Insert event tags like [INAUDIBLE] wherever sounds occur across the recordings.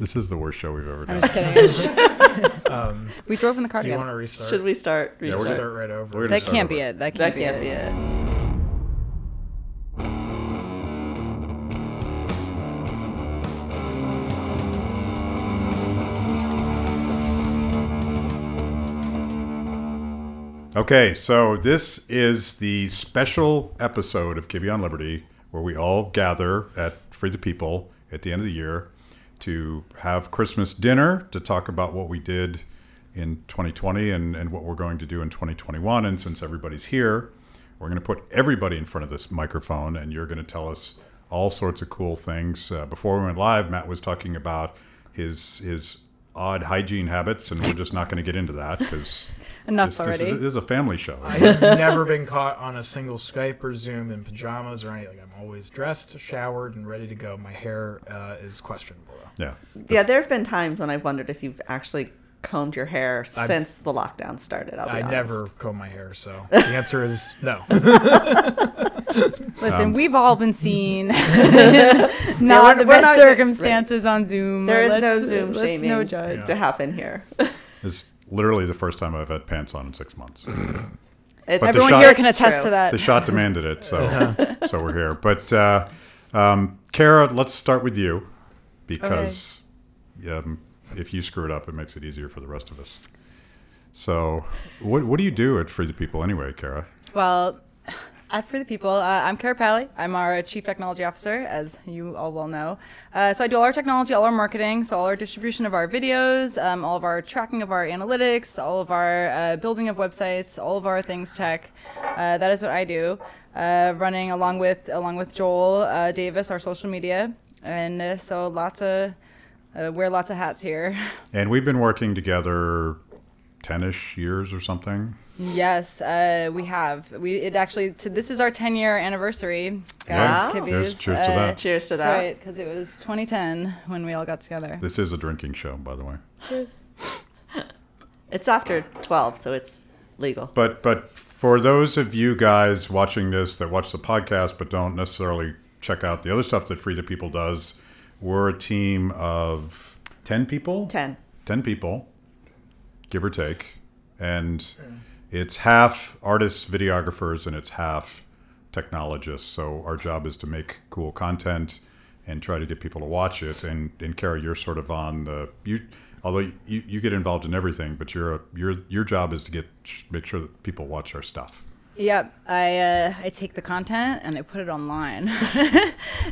This is the worst show we've ever I'm done. just kidding. [LAUGHS] [LAUGHS] Um, we drove in the car do you want together. to restart? Should we start? Yeah, we're We'll restart? start right over? We're That start can't be it. That that can't, can't be it. Okay, so this is the special episode of Kibbe on Liberty where we all gather at Free the People at the end of the year to have Christmas dinner to talk about what we did in 2020 and, and what we're going to do in 2021. And since everybody's here, we're going to put everybody in front of this microphone and you're going to tell us all sorts of cool things. Uh, before we went live, Matt was talking about his his odd hygiene habits, and we're just not going to get into that because [LAUGHS] Enough this, this already. is, this is a family show. I've never been caught on a single Skype or Zoom in pajamas or anything. I'm always dressed, showered, and ready to go. My hair uh, is questionable. though. Yeah. Yeah, there have been times when I've wondered if you've actually combed your hair I've- since the lockdown started. I'll be I honest. never comb my hair, so [LAUGHS] the answer is no. [LAUGHS] Listen, Um, we've all been seen. [LAUGHS] not we're- the we're best not- circumstances on Zoom. There is no Let's- Zoom let's shaming no judge. to happen here. It's literally the first time I've had pants on in six months. It's, the Everyone shot- here can it's attest true. to that. The shot demanded it, so [LAUGHS] so we're here. But uh, um, Kara, let's start with you because um, if you screw it up, it makes it easier for the rest of us. So, what what do you do at Free the People anyway, Kara? Well, at Free the People, uh, I'm Kara Pally. I'm our Chief Technology Officer, as you all well know. Uh, so I do all our technology, all our marketing, so all our distribution of our videos, um, all of our tracking of our analytics, all of our uh, building of websites, all of our things tech. Uh, that is what I do. Uh, running along with along with Joel uh, Davis, our social media, and so lots of wear lots of hats here. [LAUGHS] And we've been working together ten-ish years or something. Yes, uh, we have. We it actually. So this is our 10 year anniversary, Yeah. guys. Kibbies. Cheers- cheers to that. Cheers to that. right, because it was 2010 when we all got together. This is a drinking show, by the way. Cheers. [LAUGHS] it's after 12, so it's legal. But but for those of you guys watching this that watch the podcast but don't necessarily check out the other stuff that Free the People does, we're a team of ten people. 10. 10 people, give or take, and it's half artists, videographers, and it's half technologists. So our job is to make cool content and try to get people to watch it. And and Kara, you're sort of on the you. Although you, you get involved in everything, but your your your job is to get make sure that people watch our stuff. Yep, I uh, I take the content and I put it online. [LAUGHS]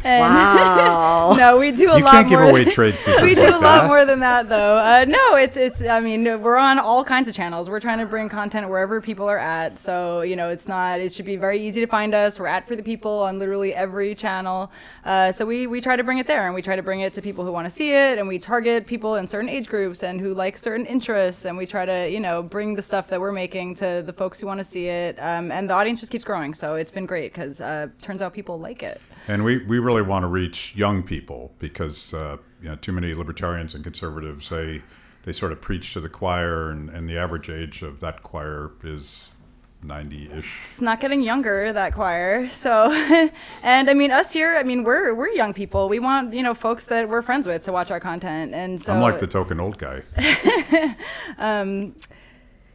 Wow. [LAUGHS] no, we do a you lot can't give more. away trade [LAUGHS] secrets. we do like a lot that. more than that though uh, no it's it's i mean we're on all kinds of channels we're trying to bring content wherever people are at so you know it's not it should be very easy to find us we're at Free the People on literally every channel uh, so we we try to bring it there and we try to bring it to people who want to see it and we target people in certain age groups and who like certain interests and we try to you know bring the stuff that we're making to the folks who want to see it um, and the audience just keeps growing so it's been great because uh, turns out people like it And we, we really want to reach young people because uh, you know too many libertarians and conservatives they they sort of preach to the choir and, and the average age of that choir is 90-ish. it's not getting younger that choir so [LAUGHS] and i mean us here i mean we're we're young people we want you know folks that we're friends with to watch our content and so I'm like the token old guy. [LAUGHS]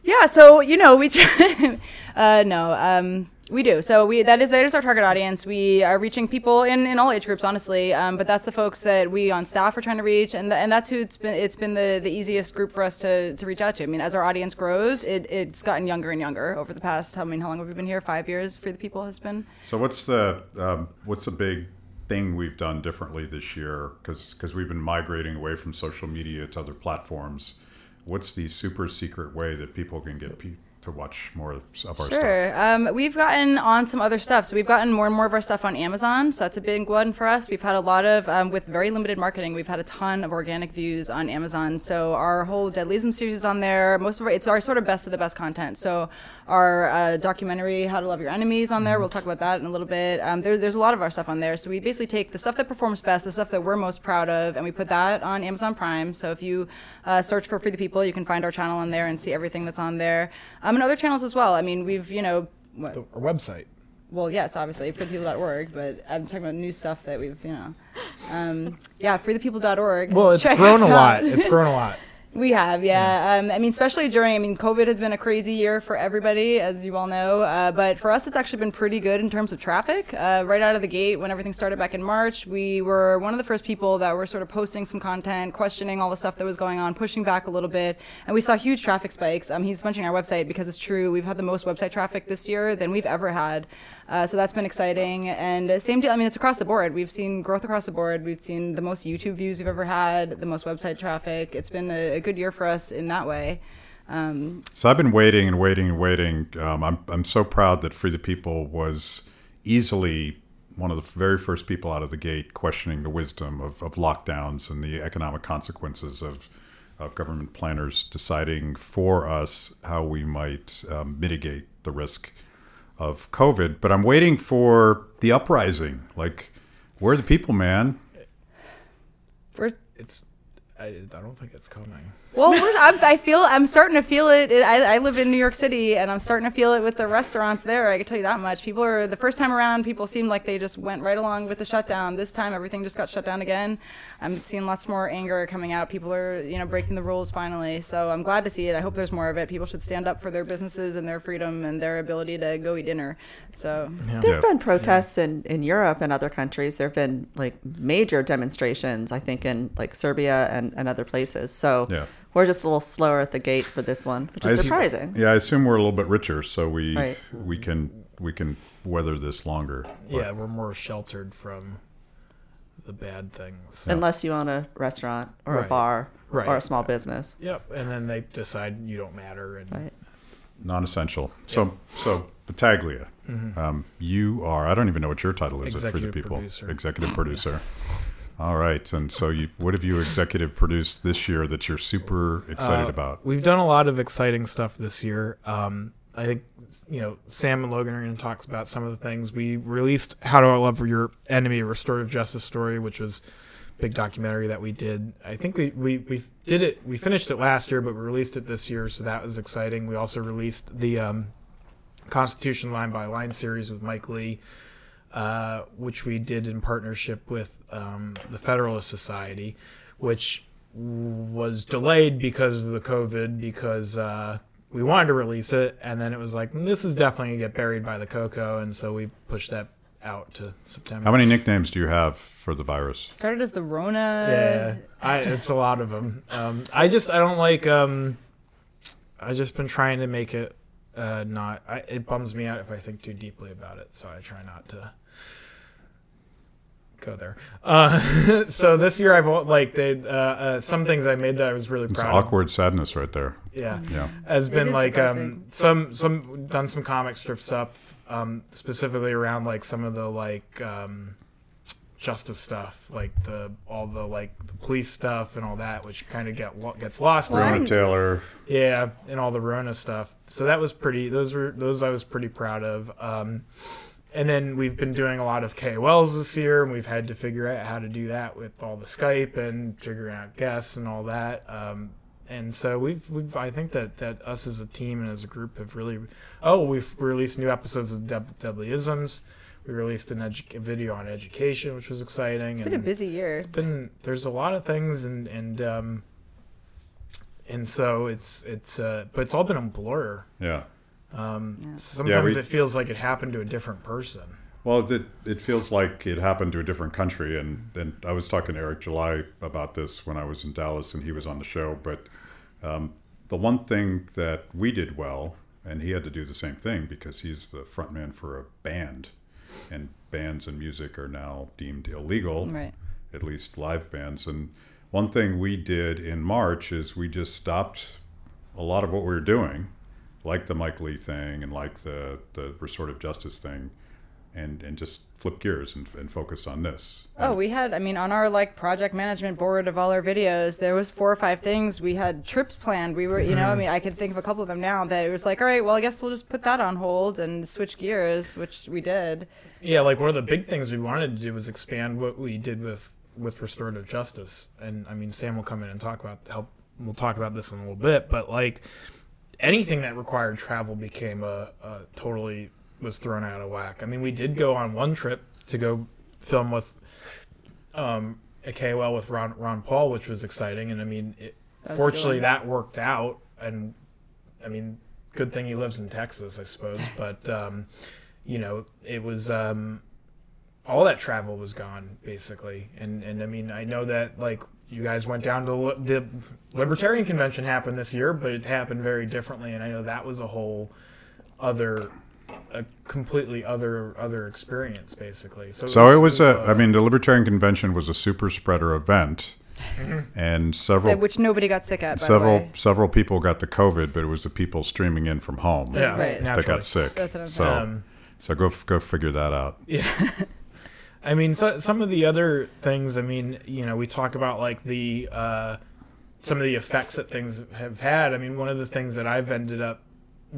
yeah so you know we try [LAUGHS] uh no um we do. So we that is that is our target audience. We are reaching people in in all age groups honestly um, but that's the folks that we on staff are trying to reach and th- and that's who it's been it's been the the easiest group for us to to reach out to. I mean as our audience grows it it's gotten younger and younger over the past i mean how long have we been here? Five years Free the People has been. So what's the um, what's the big thing we've done differently this year? because Because we've been migrating away from social media to other platforms. What's the super secret way that people can get pe- to watch more of our stuff? Sure. Um, we've gotten on some other stuff. So we've gotten more and more of our stuff on Amazon. So that's a big one for us. We've had a lot of, um, with very limited marketing, we've had a ton of organic views on Amazon. So our whole Deadlyism series is on there. Most of our, it's our sort of best of the best content. So our uh, documentary, How to Love Your Enemies, on there. We'll talk about that in a little bit. Um, there, there's a lot of our stuff on there. So we basically take the stuff that performs best, the stuff that we're most proud of, and we put that on Amazon Prime. So if you uh, search for Free the People, you can find our channel on there and see everything that's on there. Um, and other channels as well. I mean, we've, you know, what? The, our website. well, yes, obviously, freethepeople.org, but I'm talking about new stuff that we've, you know. Um, yeah, freethepeople.org. Well, it's Check grown a lot. It's grown a lot. [LAUGHS] We have, yeah. Um, I mean, especially during, I mean, COVID has been a crazy year for everybody, as you all know. Uh, but for us, it's actually been pretty good in terms of traffic. Uh, right out of the gate, when everything started back in March, we were one of the first people that were sort of posting some content, questioning all the stuff that was going on, pushing back a little bit. And we saw huge traffic spikes. Um, he's mentioning our website because it's true. We've had the most website traffic this year than we've ever had. Uh, so that's been exciting. And uh, same deal, I mean, it's across the board. We've seen growth across the board. We've seen the most YouTube views we've ever had, the most website traffic. It's been a, a good year for us in that way. Um, So I've been waiting and waiting and waiting. Um, I'm I'm so proud that Free the People was easily one of the very first people out of the gate questioning the wisdom of, of lockdowns and the economic consequences of of government planners deciding for us how we might um, mitigate the risk of COVID. But I'm waiting for the uprising. Like, where are the people, man? we're It's. I, I don't think it's coming. Well, I'm, I feel I'm starting to feel it. it I, I live in New York City, and I'm starting to feel it with the restaurants there. I can tell you that much. People are the first time around. People seemed like they just went right along with the shutdown. This time, everything just got shut down again. I'm seeing lots more anger coming out. People are, you know, breaking the rules finally. So I'm glad to see it. I hope there's more of it. People should stand up for their businesses and their freedom and their ability to go eat dinner. So There Yeah. have been protests in, in Europe and other countries. There have been like major demonstrations, I think, in like Serbia and, and other places. So Yeah. we're just a little slower at the gate for this one, which I is assume- surprising. Yeah, I assume we're a little bit richer, so we Right. we can we can weather this longer. But- Yeah, we're more sheltered from the bad things. Unless you own a restaurant or a Right. bar or a Right. small business. Yep, and then they decide you don't matter, and Right. non-essential. So, so Battaglia, um, you are. I don't even know what your title is at Free the People. producer. Executive producer. All right, and so you, what have you executive produced this year that you're super excited Uh, about? We've done a lot of exciting stuff this year. Um, I think you know Sam and Logan are going to talk about some of the things we released. How to Love Your Enemy: A Restorative Justice Story, which was a big documentary that we did. I think we, we we did it. We finished it last year, but we released it this year, so that was exciting. We also released the um, Constitution Line by Line series with Mike Lee. Uh, which we did in partnership with um, the Federalist Society, which was delayed because of the COVID because uh, we wanted to release it and then it was like "Mm, this is definitely gonna get buried by the cocoa and so we pushed that out to September. How many nicknames do you have for the virus? started as the Rona. Yeah, I, it's a lot of them. Um, I just I don't like. Um, I just been trying to make it uh, not. I, it bums me out if I think too deeply about it, so I try not to go there. Uh, [LAUGHS] so this year I've like they uh, uh, some things I made that I was really It's proud. of. awkward sadness right there. Yeah. Yeah. has been like um, some some done some comic strips up um, specifically around like some of the like um, justice stuff like the all the like the police stuff and all that which kind of get lo- gets lost Well, Rona I'm- Taylor. yeah and all the Rona stuff so that was pretty those were those I was pretty proud of um, and then we've been doing a lot of KOLs this year and we've had to figure out how to do that with all the Skype and figuring out guests and all that um, and so we've we've I think that that us as a team and as a group have really oh we've released new episodes of Dead- Deadly Isms. We released an edu- a video on education, which was exciting. It's been a busy year. it's been there's a lot of things and and um, and so it's it's uh, but it's all been a blur. Yeah. Um, Yeah. Sometimes we- it feels like it happened to a different person. Well, it, it feels like it happened to a different country, and, and I was talking to Eric July about this when I was in Dallas, and he was on the show. But um, the one thing that we did well, and he had to do the same thing because he's the frontman for a band, and bands and music are now deemed illegal, Right. at least live bands. And one thing we did in March is we just stopped a lot of what we were doing, like the Mike Lee thing and like the, the restorative justice thing, and, and just flip gears and, and focus on this. Oh, we had, I mean, on our like project management board of all our videos, there was four or five things. We had trips planned. We were, you know, I mm-hmm. mean, I can think of a couple of them now that it was like, all right, well, I guess we'll just put that on hold and switch gears, which we did. Yeah, like one of the big things we wanted to do was expand what we did with with restorative justice. And I mean, Sam will come in and talk about help. We'll talk about this in a little bit, but like anything that required travel became a, a totally was thrown out of whack. I mean, we did go on one trip to go film with um, a KOL with Ron Ron Paul, which was exciting, and I mean, it, fortunately that worked out, and I mean, good thing he lives in Texas, I suppose. [LAUGHS] But um, you know, it was um, all that travel was gone basically, and and I mean, I know that like you guys went down to li- the Libertarian Convention happened this year, but it happened very differently, and I know that was a whole other. A completely other other experience, basically. So, So it was a. uh, I mean, the Libertarian Convention was a super spreader event, Mm-hmm. and several which nobody got sick at. By the several way. several people got the COVID, but it was the people streaming in from home yeah, Right. that naturally. got sick. That's what I'm so. Um, so go go figure that out. [LAUGHS] I mean, so, some of the other things. I mean, you know, we talk about like the uh, some of the effects that things have had. I mean, one of the things that I've ended up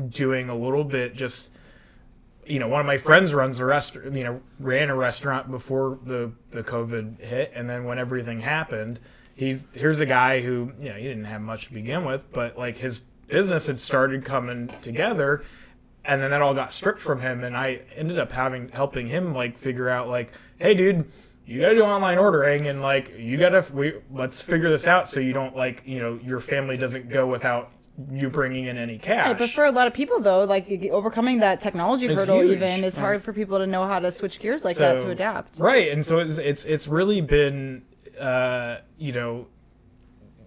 doing a little bit, just you know, one of my friends runs a restaurant. You know, ran a restaurant before the the COVID hit, and then when everything happened, he's here's a guy who you know he didn't have much to begin with, but like his business had started coming together and then that all got stripped from him and i ended up having helping him like figure out like hey dude you gotta do online ordering and like you gotta we let's figure this out so you don't like you know your family doesn't go without you bringing in any cash Right, but for a lot of people though, like overcoming that technology It's hurdle huge. even is hard for people to know how to switch gears like that to adapt. Right, and so it's it's it's really been uh, you know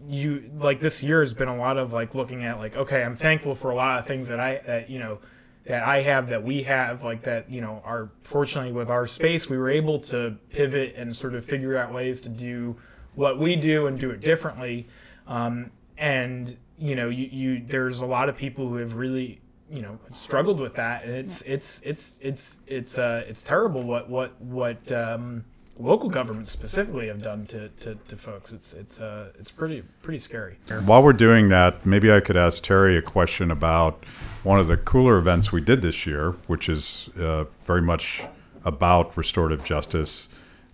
you like this year has been a lot of like looking at like okay, I'm thankful for a lot of things that I that you know that I have that we have like that you know are fortunately with our space we were able to pivot and sort of figure out ways to do what we do and do it differently. Um, and you know you, you there's a lot of people who have really you know struggled with that. And it's it's it's it's it's uh it's terrible what what what um local governments specifically have done to, to, to folks. It's it's uh it's pretty pretty scary. While we're doing that, maybe I could ask Terry a question about one of the cooler events we did this year, which is uh, very much about restorative justice,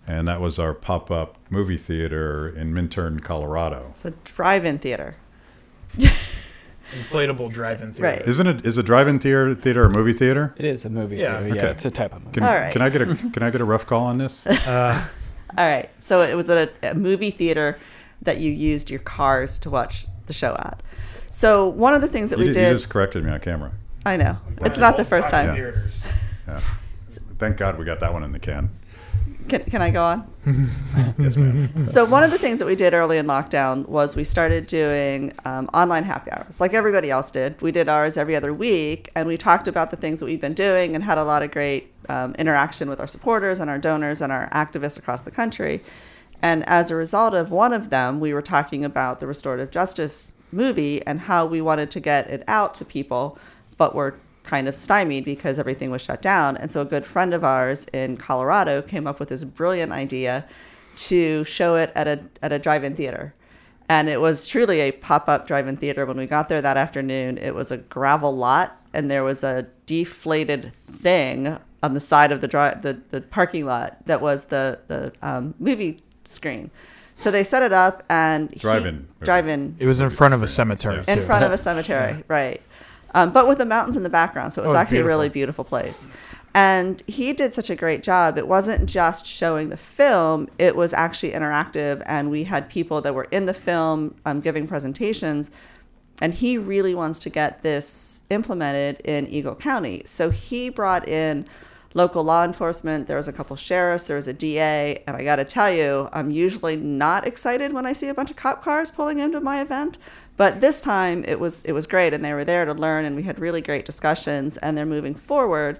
and that was our pop-up movie theater in Minturn, Colorado. It's a drive-in theater. inflatable drive-in theater Right. Isn't it? Is a drive-in theater theater a movie theater? It is a movie Yeah. theater. Yeah, Okay. it's a type of movie. Can, All right. can I get a can I get a rough call on this? [LAUGHS] uh All right. So it was a, a movie theater that you used your cars to watch the show at. So one of the things that You, we did- you just corrected me on camera. I know it's not the first Old-time time. theaters. Yeah. Thank God we got that one in the can. Can, can I go on? [LAUGHS] Yes, ma'am. So one of the things that we did early in lockdown was we started doing um, online happy hours, like everybody else did. We did ours every other week, and we talked about the things that we've been doing and had a lot of great um, interaction with our supporters and our donors and our activists across the country. And as a result of one of them, we were talking about the restorative justice movie and how we wanted to get it out to people, but were kind of stymied because everything was shut down. And so a good friend of ours in Colorado came up with this brilliant idea to show it at a at a drive-in theater. And it was truly a pop-up drive-in theater. When we got there that afternoon, it was a gravel lot and there was a deflated thing on the side of the dri- the, the parking lot that was the the um, movie screen. So they set it up and he- Drive-in. drive-in it was in front of a cemetery Yeah. in too. front of a [LAUGHS] cemetery, right? Um, but with the mountains in the background, so it was Oh, actually a really beautiful. beautiful place. And he did such a great job. It wasn't just showing the film; it was actually interactive, and we had people that were in the film um, giving presentations. And he really wants to get this implemented in Eagle County, so he brought in local law enforcement. There was a couple sheriffs, there was a DA, and I got to tell you, I'm usually not excited when I see a bunch of cop cars pulling into my event, but this time it was it was great, and they were there to learn, and we had really great discussions, and they're moving forward.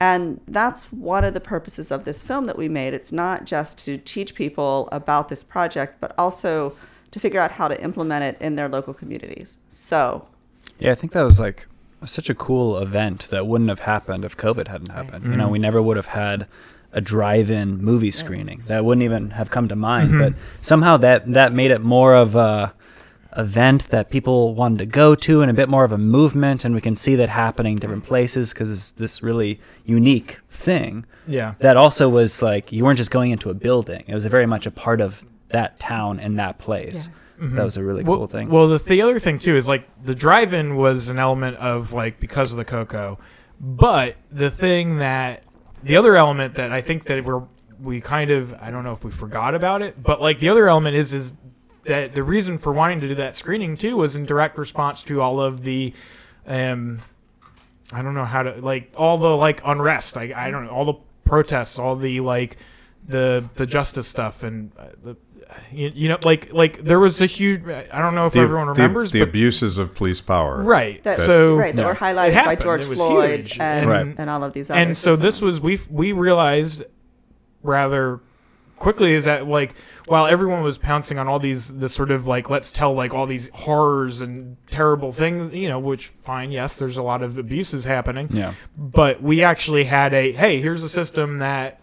And that's one of the purposes of this film that we made. It's not just to teach people about this project, but also to figure out how to implement it in their local communities. So, Yeah, I think that was like such a cool event that wouldn't have happened if COVID hadn't happened. You know, we mm. never would have had a drive-in movie screening. That wouldn't even have come to mind. Mm-hmm. But somehow that that made it more of a event that people wanted to go to and a bit more of a movement and we can see that happening in different places because it's this really unique thing yeah. that also was like you weren't just going into a building. It was very much a part of that town and that place that was a really well, cool thing. Well, the, the other thing too is like the drive-in was an element of like because of the cocoa, But the thing that the other element that I think that we're we kind of I don't know if we forgot about it, but like the other element is is that the reason for wanting to do that screening too was in direct response to all of the um I don't know how to like all the like unrest. I I don't know all the protests, all the like the the justice stuff and uh, the you, you know like like there was a huge I don't know if The, everyone remembers the, but abuses of police power. right That, so right, that Yeah. were highlighted by. George Floyd huge. and, Right. and all of these others. and so this was we we realized rather quickly is that like while everyone was pouncing on all these the sort of like let's tell like all these horrors and terrible things you know which fine yes there's a lot of abuses happening Yeah. but we actually had a hey here's a system that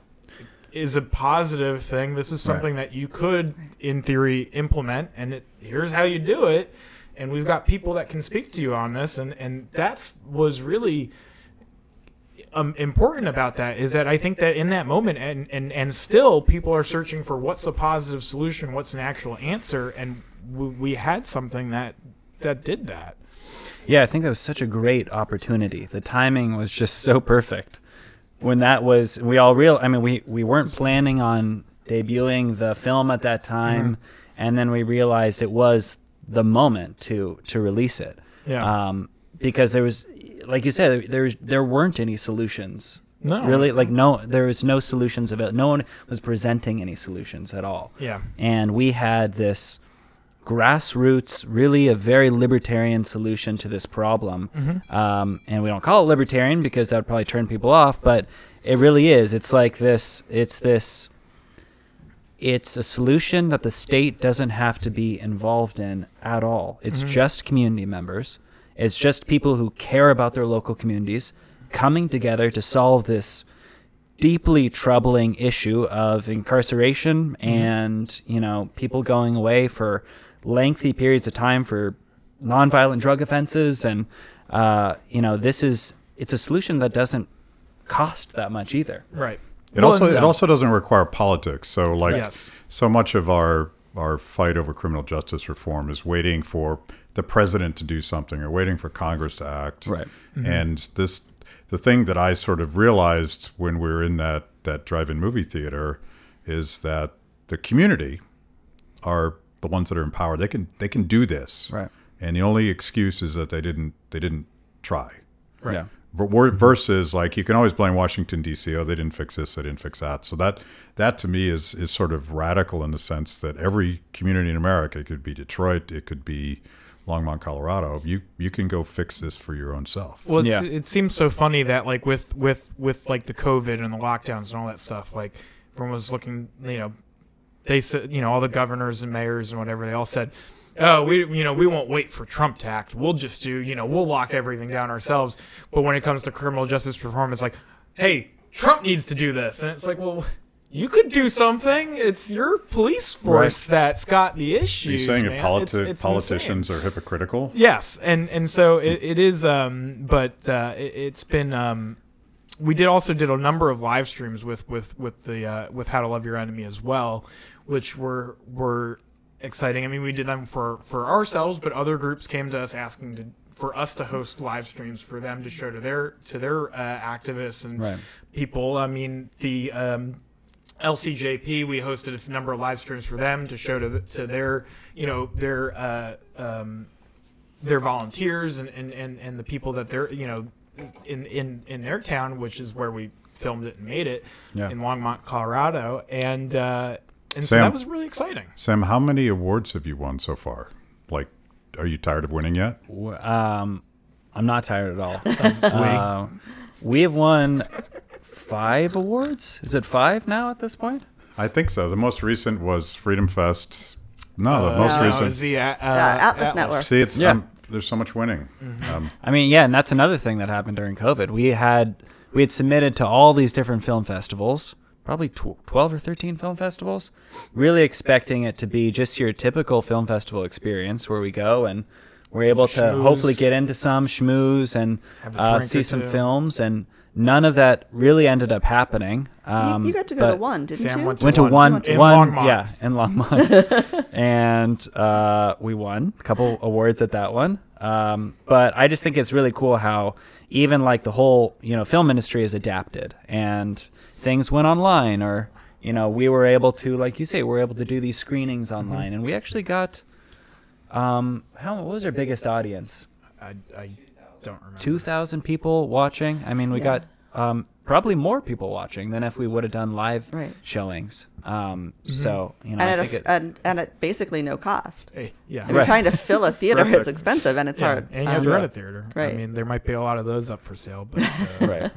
is a positive thing this is Right. something that you could in theory implement and it, here's how you do it and we've got people that can speak to you on this and and that's was really um, important about that is that I think that in that moment and, and and still people are searching for what's a positive solution what's an actual answer and we, we had something that that did that Yeah, I think that was such a great opportunity. The timing was just so perfect. When that was, we all real. I mean, we we weren't planning on debuting the film at that time, and then we realized it was the moment to to release it. Yeah. Um, because there was, like you said, there was, there weren't any solutions. No. Really, like no, there was no solutions about. No one was presenting any solutions at all yeah and we had this grassroots, really a very libertarian solution to this problem. Mm-hmm. Um, and we don't call it libertarian because that would probably turn people off, but it really is. It's like this. It's this. It's a solution that the state doesn't have to be involved in at all. It's mm-hmm. just community members. It's just people who care about their local communities coming together to solve this deeply troubling issue of incarceration mm-hmm. and you know people going away for lengthy periods of time for nonviolent drug offenses and uh, you know this is it's a solution that doesn't cost that much either right It Well, also and it also doesn't require politics. So like Yes. so much of our our fight over criminal justice reform is waiting for the president to do something or waiting for Congress to act. Right. And this the thing that I sort of realized when we were in that that drive-in movie theater is that the community are the ones that are in power. They can they can do this. Right. And the only excuse is that they didn't they didn't try. yeah mm-hmm. Versus, like you can always blame Washington D.C. Oh, they didn't fix this, they didn't fix that. So that that to me is is sort of radical in the sense that every community in America it could be Detroit, it could be Longmont, Colorado. You you can go fix this for your own self. Well, it's, Yeah. it seems so funny that like with with with like the COVID and the lockdowns and all that stuff, like everyone was looking, you know, they said, you know, all the governors and mayors and whatever, they all said, oh, we, you know, we won't wait for Trump to act. We'll just do, you know, we'll lock everything down ourselves. But when it comes to criminal justice reform, it's like, hey, Trump needs to do this, and it's like, well. You could do something. It's your police force that's got the Are issues. you saying man. politi- It's- it's politicians insane. are hypocritical? Yes, and and so it, it is. Um, but uh, it, it's been. Um, we did also did a number of live streams with with with the uh, with How to Love Your Enemy as well, which were were exciting. I mean, we did them for for ourselves, but other groups came to us asking to for us to host live streams for them to show to their to their uh, activists and Right. people. I mean, the um, LCJP, we hosted a number of live streams for them to show to, the, to their, you know, their uh, um, their volunteers and, and, and, and the people that they're, you know, in, in, in their town, which is where we filmed it and made it Yeah. in Longmont, Colorado. And, uh, and so Sam- that was really exciting. Sam, how many awards have you won so far? Like, are you tired of winning yet? Um, I'm not tired at all. [LAUGHS] uh, we have won five awards. Is it five now at this point? I think so. The most recent was Freedom Fest. No, the most Uh, it recent. was the uh, uh, Atlas Network. See, it's Yeah. um, there's so much winning. Mm-hmm. Um, I mean, yeah, and that's another thing that happened during COVID. We had we had submitted to all these different film festivals, probably tw- 12 or 13 film festivals, really expecting it to be just your typical film festival experience where we go and we're able to Schmooze. hopefully get into some schmooze and uh, see some two. films, and none of that really ended up happening. Um, you, you got to go to one, didn't Sam you? went to Went to one. one, went to In one, Longmont. yeah, in Longmont, [LAUGHS] and uh, we won a couple awards at that one. Um, but I just think it's really cool how even like the whole you know film industry has adapted and things went online, or you know we were able to like you say we are able to do these screenings Mm-hmm. online, and we actually got um, how what was our biggest audience? I, I don't remember. Two thousand people watching. I mean, we Yeah. got um, probably more people watching than if we would have done live Right. showings. Um, Mm-hmm. So you know, and I at, think a, it, and, and at basically no cost. Hey, yeah. I mean, Right. trying to fill a theater is expensive and it's Yeah, hard. And you have Um, to rent a theater. Right. I mean, there might be a lot of those up for sale, but uh, [LAUGHS] Right.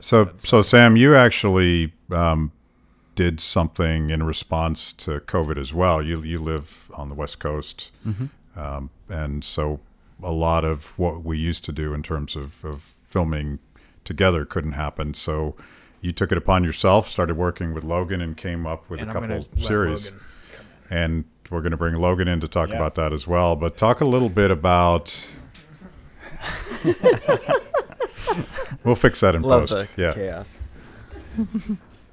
So, [LAUGHS] that's- so Sam, you actually um, did something in response to COVID as well. You you live on the West Coast, um, and so a lot of what we used to do in terms of, of filming together couldn't happen. So you took it upon yourself, started working with Logan, and came up with and a couple series. And we're going to bring Logan in to talk Yeah. about that as well. But talk a little bit about. [LAUGHS] we'll fix that in love post. yeah. chaos.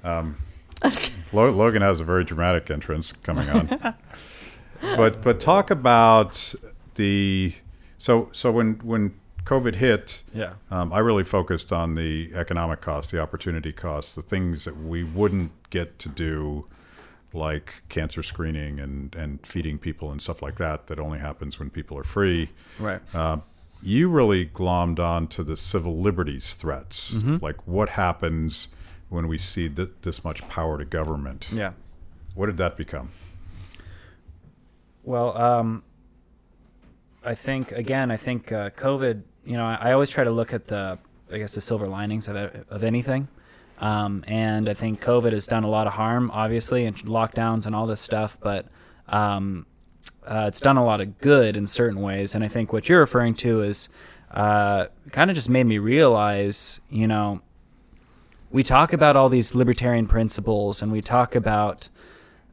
Um, Lo- Logan has a very dramatic entrance coming on. [LAUGHS] but but talk about the so so when when COVID hit, Yeah. um, I really focused on the economic costs, the opportunity costs, the things that we wouldn't get to do, like cancer screening and and feeding people and stuff like that. That only happens when people are free. Right. Uh, you really glommed on to the civil liberties threats, Mm-hmm. like what happens when we see th- this much power to government. Yeah. What did that become? Well, um, I think again, I think uh, COVID. You know, I, I always try to look at the, I guess, the silver linings of of anything. Um, and I think COVID has done a lot of harm, obviously, and lockdowns and all this stuff. But um, uh, it's done a lot of good in certain ways. And I think what you're referring to is uh, kind of just made me realize, you know, we talk about all these libertarian principles and we talk about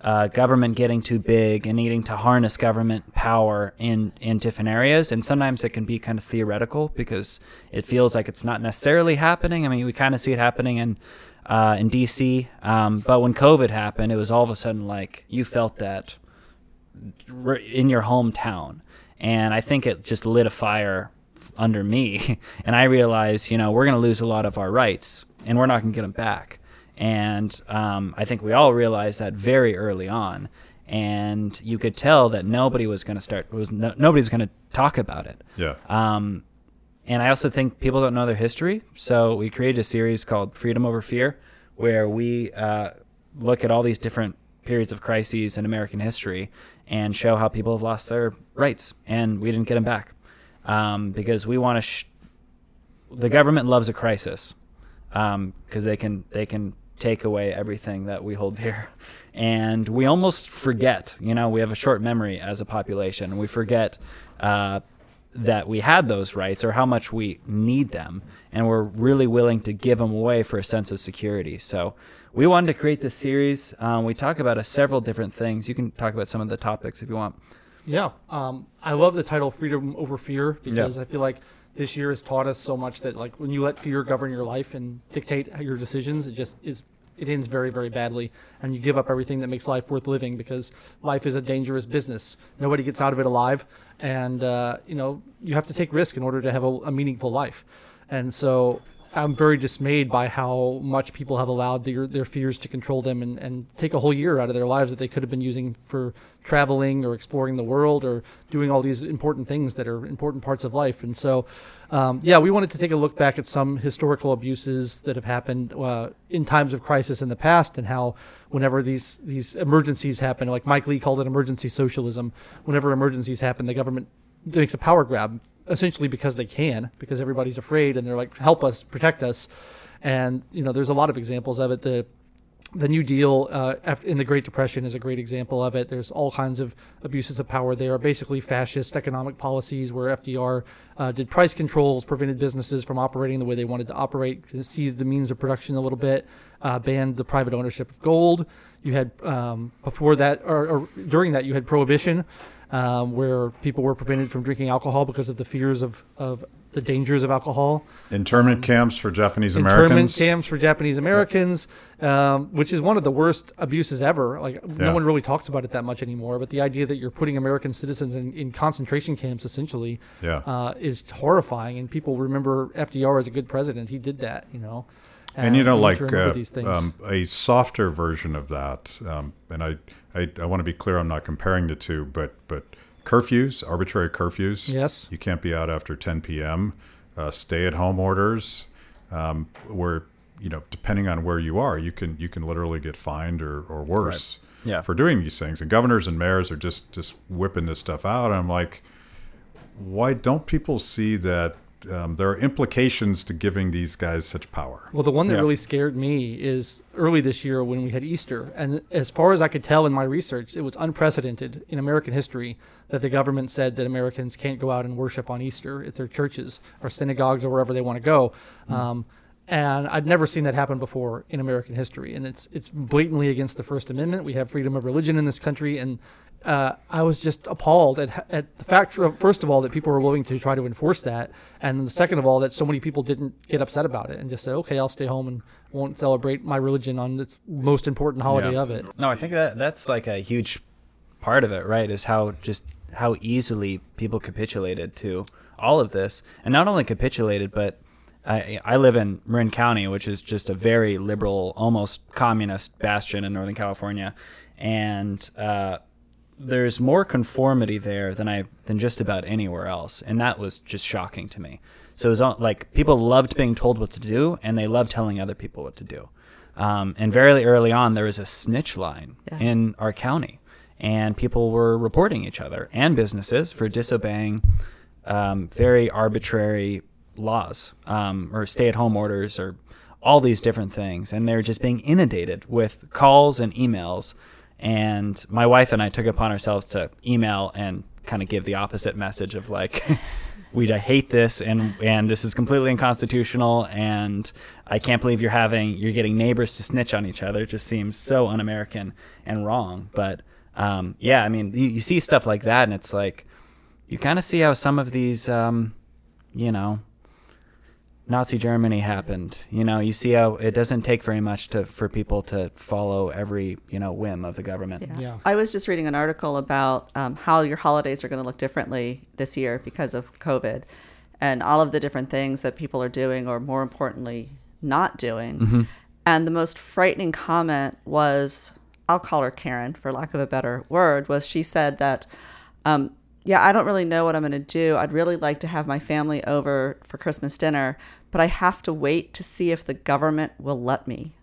uh, government getting too big and needing to harness government power in, in different areas. And sometimes it can be kind of theoretical because it feels like it's not necessarily happening. I mean, we kind of see it happening in, uh, in DC. Um, but when COVID happened, it was all of a sudden like you felt that in your hometown. And I think it just lit a fire under me. [LAUGHS] And I realized, you know, we're going to lose a lot of our rights and we're not going to get them back. And um, I think we all realized that very early on. And you could tell that nobody was going to start, was no, nobody was going to talk about it. Yeah. Um, and I also think people don't know their history. So we created a series called Freedom Over Fear, where we uh, look at all these different periods of crises in American history and show how people have lost their rights and we didn't get them back um, because we want to. Sh- the government loves a crisis because they can they can take away everything that we hold dear, and we almost forget. You know, we have a short memory as a population, and we forget uh, that we had those rights or how much we need them, and we're really willing to give them away for a sense of security. So. We wanted to create this series. Um, we talk about uh, several different things. You can talk about some of the topics if you want. Yeah, um, I love the title "Freedom Over Fear" because I feel like this year has taught us so much that like when you let fear govern your life and dictate your decisions, it just is it ends very very badly, and you give up everything that makes life worth living because life is a dangerous business. Nobody gets out of it alive, and uh, you know you have to take risk in order to have a, a meaningful life, and so. I'm very dismayed by how much people have allowed their, their fears to control them and, and take a whole year out of their lives that they could have been using for traveling or exploring the world or doing all these important things that are important parts of life. And so, um, yeah, we wanted to take a look back at some historical abuses that have happened uh, in times of crisis in the past and how whenever these, these emergencies happen, like Mike Lee called it emergency socialism, whenever emergencies happen, the government makes a power grab essentially because they can, because everybody's afraid and they're like, help us, protect us. And, you know, there's a lot of examples of it. The, the New Deal uh, in the Great Depression is a great example of it. There's all kinds of abuses of power there, basically fascist economic policies where FDR uh, did price controls, prevented businesses from operating the way they wanted to operate, seized the means of production a little bit, uh, banned the private ownership of gold. You had um, before that, or, or during that, you had prohibition. Um, where people were prevented from drinking alcohol because of the fears of, of the dangers of alcohol. Internment camps for Japanese Americans. Internment camps for Japanese Americans, um, which is one of the worst abuses ever. Like Yeah. no one really talks about it that much anymore. But the idea that you're putting American citizens in, in concentration camps essentially Yeah. uh, is horrifying. And people remember FDR as a good president. He did that, you know. and you Uh, know, like uh, these things. um, a softer version of that. Um, and I, I, I want to be clear. I'm not comparing the two, but but curfews, arbitrary curfews. Yes. you can't be out after 10 p.m. Uh, stay-at-home orders, um, where you know, depending on where you are, you can you can literally get fined or or worse. Yeah. For doing these things, and governors and mayors are just just whipping this stuff out. And I'm like, why don't people see that um, there are implications to giving these guys such power? Well, the one that Yeah. really scared me is early this year when we had Easter. And as far as I could tell in my research, it was unprecedented in American history that the government said that Americans can't go out and worship on Easter at their churches or synagogues or wherever they want to go. Um, and I'd never seen that happen before in American history. And it's it's blatantly against the First Amendment. We have freedom of religion in this country, and uh, I was just appalled at, at the fact, first of all, that people were willing to try to enforce that, and then second of all, that so many people didn't get upset about it and just say, okay, I'll stay home and won't celebrate my religion on its most important holiday Yeah. of it. No, I think that that's like a huge part of it, right? Is how just how easily people capitulated to all of this, and not only capitulated, but I, I live in Marin County, which is just a very liberal, almost communist bastion in Northern California, and uh, there's more conformity there than I than just about anywhere else, and that was just shocking to me. So it was all, like people loved being told what to do, and they loved telling other people what to do. Um, and very early on, there was a snitch line Yeah. in our county, and people were reporting each other and businesses for disobeying um, very arbitrary laws um, or stay-at-home orders or all these different things, and they're just being inundated with calls and emails. And my wife and I took upon ourselves to email and kind of give the opposite message of like, [LAUGHS] we hate this and and this is completely unconstitutional and I can't believe you're having you're getting neighbors to snitch on each other. It just seems so un-American and wrong. But um, yeah, I mean, you, you see stuff like that, and it's like you kind of see how some of these, um, you know, Nazi Germany happened. You know, you see how it doesn't take very much to for people to follow every you know whim of the government. Yeah. Yeah. I was just reading an article about um, how your holidays are going to look differently this year because of COVID and all of the different things that people are doing, or more importantly, not doing. And the most frightening comment was I'll call her Karen for lack of a better word was she said that, um, yeah, I don't really know what I'm going to do. I'd really like to have my family over for Christmas dinner, but I have to wait to see if the government will let me.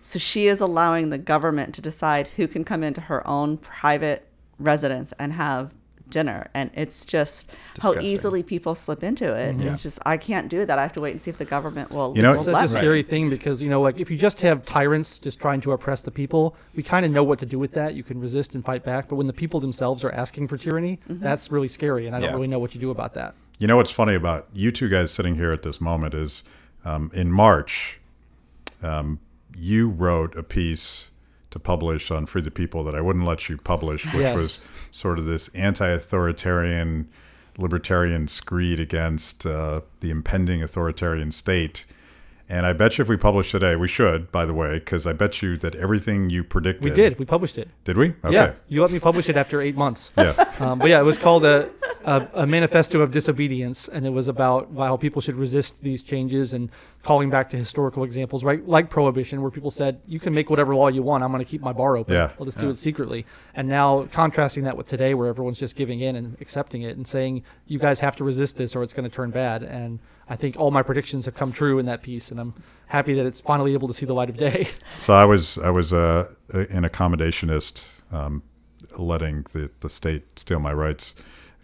So she is allowing the government to decide who can come into her own private residence and have dinner. And it's just how easily people slip into it. It's just, I can't do that. I have to wait and see if the government will, You know, will It's such a me. scary thing because you know, like if you just have tyrants just trying to oppress the people, we kind of know what to do with that. You can resist and fight back, but when the people themselves are asking for tyranny, that's really scary, and I don't Yeah. really know what you do about that. You know what's funny about you two guys sitting here at this moment is um, in March, um, you wrote a piece to publish on Free the People that I wouldn't let you publish, which Yes. was sort of this anti-authoritarian, libertarian screed against uh, the impending authoritarian state. And I bet you if we publish today, we should, by the way, because I bet you that everything you predicted. We did. We published it. Did we? Okay. Yes, you let me publish it after eight months. Yeah. [LAUGHS] Um, but yeah, it was called a, a, a manifesto of disobedience, and it was about how people should resist these changes and calling back to historical examples, right? Like prohibition, where people said, "You can make whatever law you want. I'm going to keep my bar open. Yeah. I'll just do it secretly." And now contrasting that with today, where everyone's just giving in and accepting it and saying, "You guys have to resist this, or it's going to turn bad." And I think all my predictions have come true in that piece, and I'm happy that it's finally able to see the light of day. [LAUGHS] So I was I was uh, an accommodationist, um, letting the, the state steal my rights.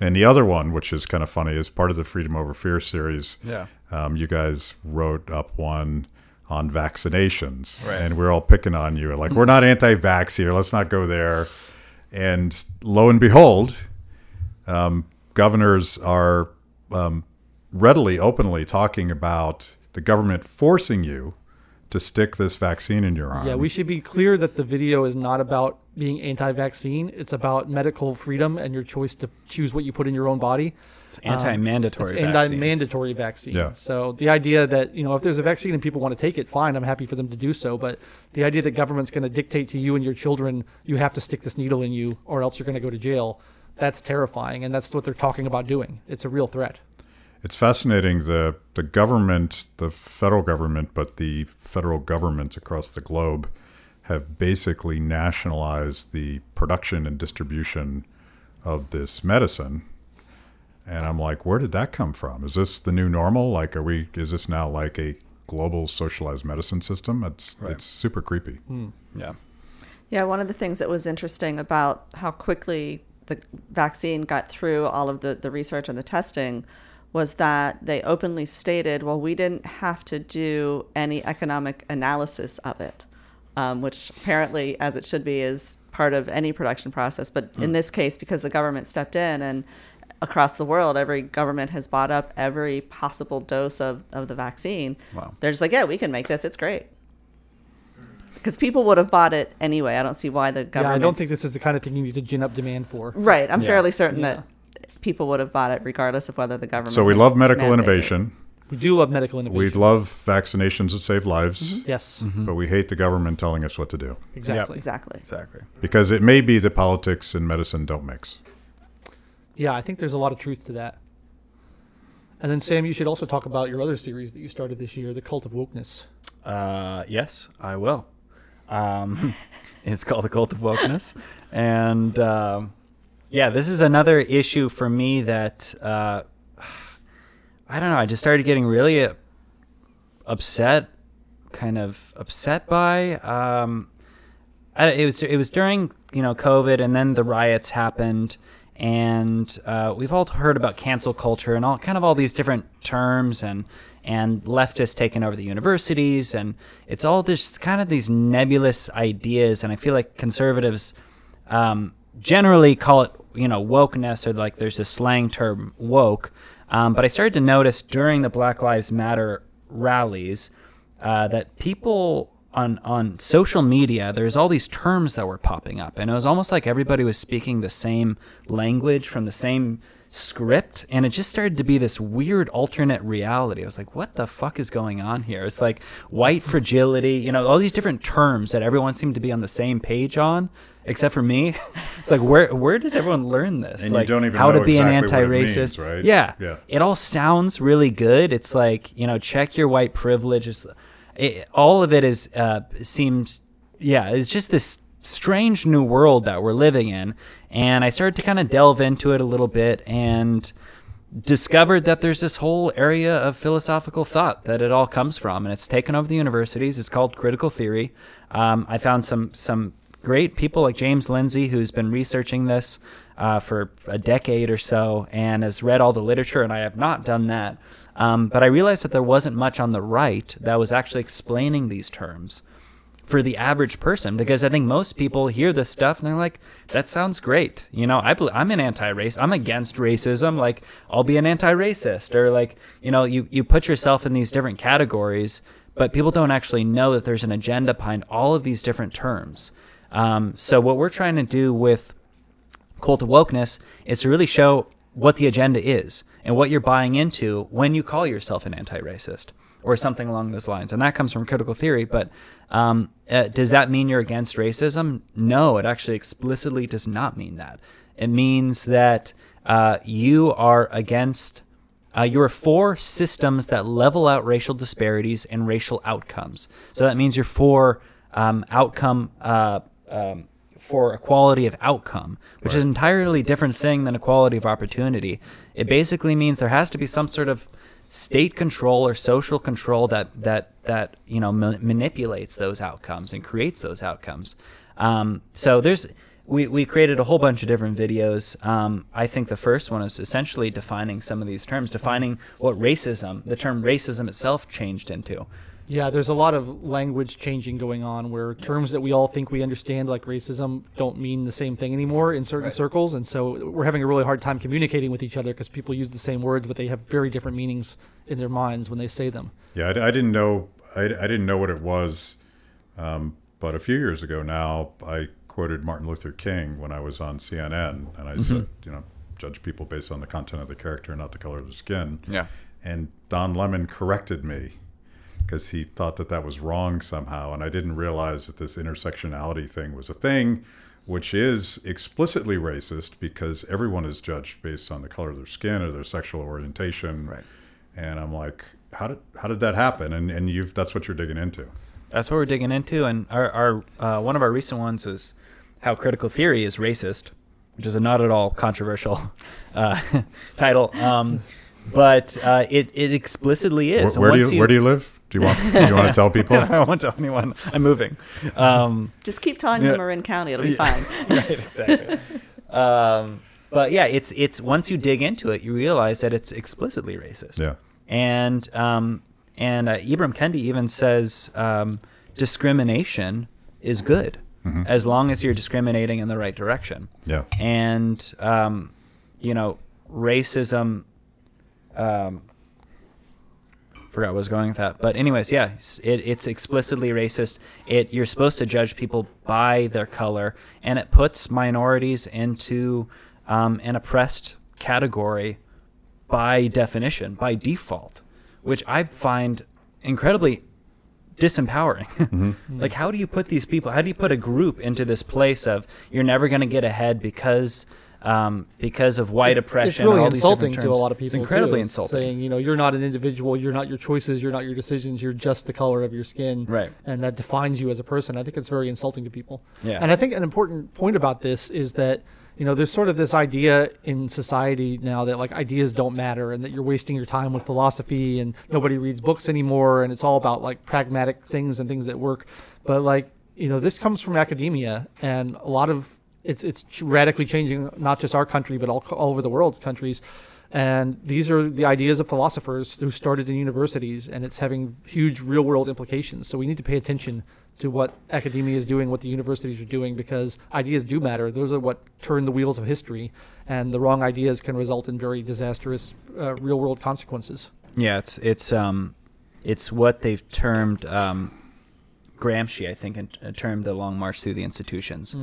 And the other one, which is kind of funny, is part of the Freedom Over Fear series. Yeah. Um, you guys wrote up one on vaccinations, Right. and we're all picking on you. Like we're not anti-vax here. Let's not go there. And lo and behold, um, governors are um, readily, openly talking about the government forcing you to stick this vaccine in your arm. Yeah, we should be clear that the video is not about being anti-vaccine. It's about medical freedom and your choice to choose what you put in your own body. It's anti-mandatory It's vaccine. anti-mandatory vaccine. Yeah. So the idea that you know if there's a vaccine and people want to take it, fine. I'm happy for them to do so. But the idea that government's going to dictate to you and your children, you have to stick this needle in you, or else you're going to go to jail. That's terrifying, and that's what they're talking about doing. It's a real threat. It's fascinating. The the government, the federal government, but the federal governments across the globe have basically nationalized the production and distribution of this medicine. And I'm like, where did that come from? Is this the new normal? Like, are we? Is this now like a global socialized medicine system? It's Right. it's super creepy. Hmm. yeah. Yeah, one of the things that was interesting about how quickly the vaccine got through all of the, the research and the testing was that they openly stated, well, we didn't have to do any economic analysis of it, um, which apparently, as it should be, is part of any production process. But in this case, because the government stepped in and across the world, every government has bought up every possible dose of, of the vaccine. Wow. They're just like, yeah, we can make this. It's great. Because people would have bought it anyway. I don't see why the government. Yeah. I don't think this is the kind of thing you need to gin up demand for. Right. I'm Yeah. fairly certain Yeah. that people would have bought it regardless of whether the government. So we love medical mandated it. innovation. We do love medical innovation. We love vaccinations that save lives, yes, but we hate the government telling us what to do exactly. Exactly. Exactly. because it may be that politics and medicine don't mix. Yeah, I think there's a lot of truth to that. And then Sam, you should also talk about your other series that you started this year, The Cult of Wokeness. Uh, yes, I will. Um, [LAUGHS] it's called the Cult of Wokeness, and um, yeah, this is another issue for me that uh, I don't know. I just started getting really uh, upset, kind of upset by. Um, I, it was it was during you know COVID, and then the riots happened, and uh, we've all heard about cancel culture and all kind of all these different terms and and leftists taking over the universities, and it's all just kind of these nebulous ideas, and I feel like conservatives um, generally call it you know wokeness or like there's a slang term woke, um, but I started to notice during the Black Lives Matter rallies uh, that people on on social media there's all these terms that were popping up and it was almost like everybody was speaking the same language from the same script and it just started to be this weird alternate reality. I was like what the fuck is going on here? It's like white fragility you know all these different terms that everyone seemed to be on the same page on except for me [LAUGHS] it's like where where did everyone learn this And you like don't even how to be an exactly it anti-racist means, right? yeah Yeah. it all sounds really good. It's like you know, check your white privilege. It's, it, all of it is uh, seems, yeah, it's just this strange new world that we're living in. And I started to kind of delve into it a little bit and discovered that there's this whole area of philosophical thought that it all comes from, and it's taken over the universities. It's called critical theory. Um, I found some some great people like James Lindsay, who's been researching this uh, for a decade or so and has read all the literature, and I have not done that. Um, but I realized that there wasn't much on the right that was actually explaining these terms for the average person because I think most people hear this stuff and they're like, "That sounds great." You know, I I'm an anti-race. I'm against racism. Like, I'll be an anti-racist, or like, you know, you you put yourself in these different categories, but people don't actually know that there's an agenda behind all of these different terms. Um, so what we're trying to do with cult of wokeness is to really show what the agenda is and what you're buying into when you call yourself an anti-racist or something along those lines. And that comes from critical theory. But um, uh, does that mean you're against racism? No, it actually explicitly does not mean that. It means that uh, you are against. Uh, you're for systems that level out racial disparities and racial outcomes. So that means you're for um, outcome uh, um, for equality of outcome, which is an entirely different thing than equality of opportunity. It basically means there has to be some sort of state control or social control that that that you know ma- manipulates those outcomes and creates those outcomes. Um, so there's we, we created a whole bunch of different videos. Um, I think the first one is essentially defining some of these terms, defining what racism, the term racism itself, changed into. Yeah, there's a lot of language changing going on where terms that we all think we understand, like racism, don't mean the same thing anymore in certain circles. And so we're having a really hard time communicating with each other because people use the same words, but they have very different meanings in their minds when they say them. Yeah, I, I didn't know I, I didn't know what it was, um, but a few years ago now, I quoted Martin Luther King when I was on CNN, and I said, you know, judge people based on the content of the character, not the color of the skin. Yeah. And Don Lemon corrected me because he thought that that was wrong somehow, and I didn't realize that this intersectionality thing was a thing, which is explicitly racist because everyone is judged based on the color of their skin or their sexual orientation. Right. And I'm like, how did how did that happen? And and you've that's what you're digging into. That's what we're digging into, and our, our uh, one of our recent ones was how critical theory is racist, which is a not at all controversial [LAUGHS] uh, [LAUGHS] title, um, but uh, it it explicitly is. And where do once you, where do you live? Do you want do you want to tell people? [LAUGHS] I won't tell anyone. I'm moving. Um, Just keep telling Yeah. them Marin County; it'll be fine. [LAUGHS] right, exactly. um, but yeah, it's it's once you dig into it, you realize that it's explicitly racist. Yeah. And um, and uh, Ibram Kendi even says um, discrimination is good as long as you're discriminating in the right direction. Yeah. And um, you know, racism. Um, forgot what I was going with that. But anyways, yeah, it, it's explicitly racist. It you're supposed to judge people by their color, and it puts minorities into um, an oppressed category by definition, by default, which I find incredibly disempowering. [LAUGHS] like, how do you put these people? How do you put a group into this place of you're never going to get ahead because? Um, because of white oppression, It's really insulting to a lot of people. It's incredibly too. Insulting. Saying, you know, you're not an individual. You're not your choices. You're not your decisions. You're just the color of your skin. Right. And that defines you as a person. I think it's very insulting to people. Yeah. And I think an important point about this is that you know there's sort of this idea in society now that like ideas don't matter and that you're wasting your time with philosophy and nobody reads books anymore and it's all about like pragmatic things and things that work. But like you know this comes from academia and a lot of it's it's radically changing not just our country but all, all over the world countries. And these are the ideas of philosophers who started in universities and it's having huge real world implications. So we need to pay attention to what academia is doing what the universities are doing because ideas do matter. Those are what turn the wheels of history and the wrong ideas can result in very disastrous uh, real world consequences. Yeah, it's it's um, it's what they've termed um, Gramsci, I think, in, termed the long march through the institutions.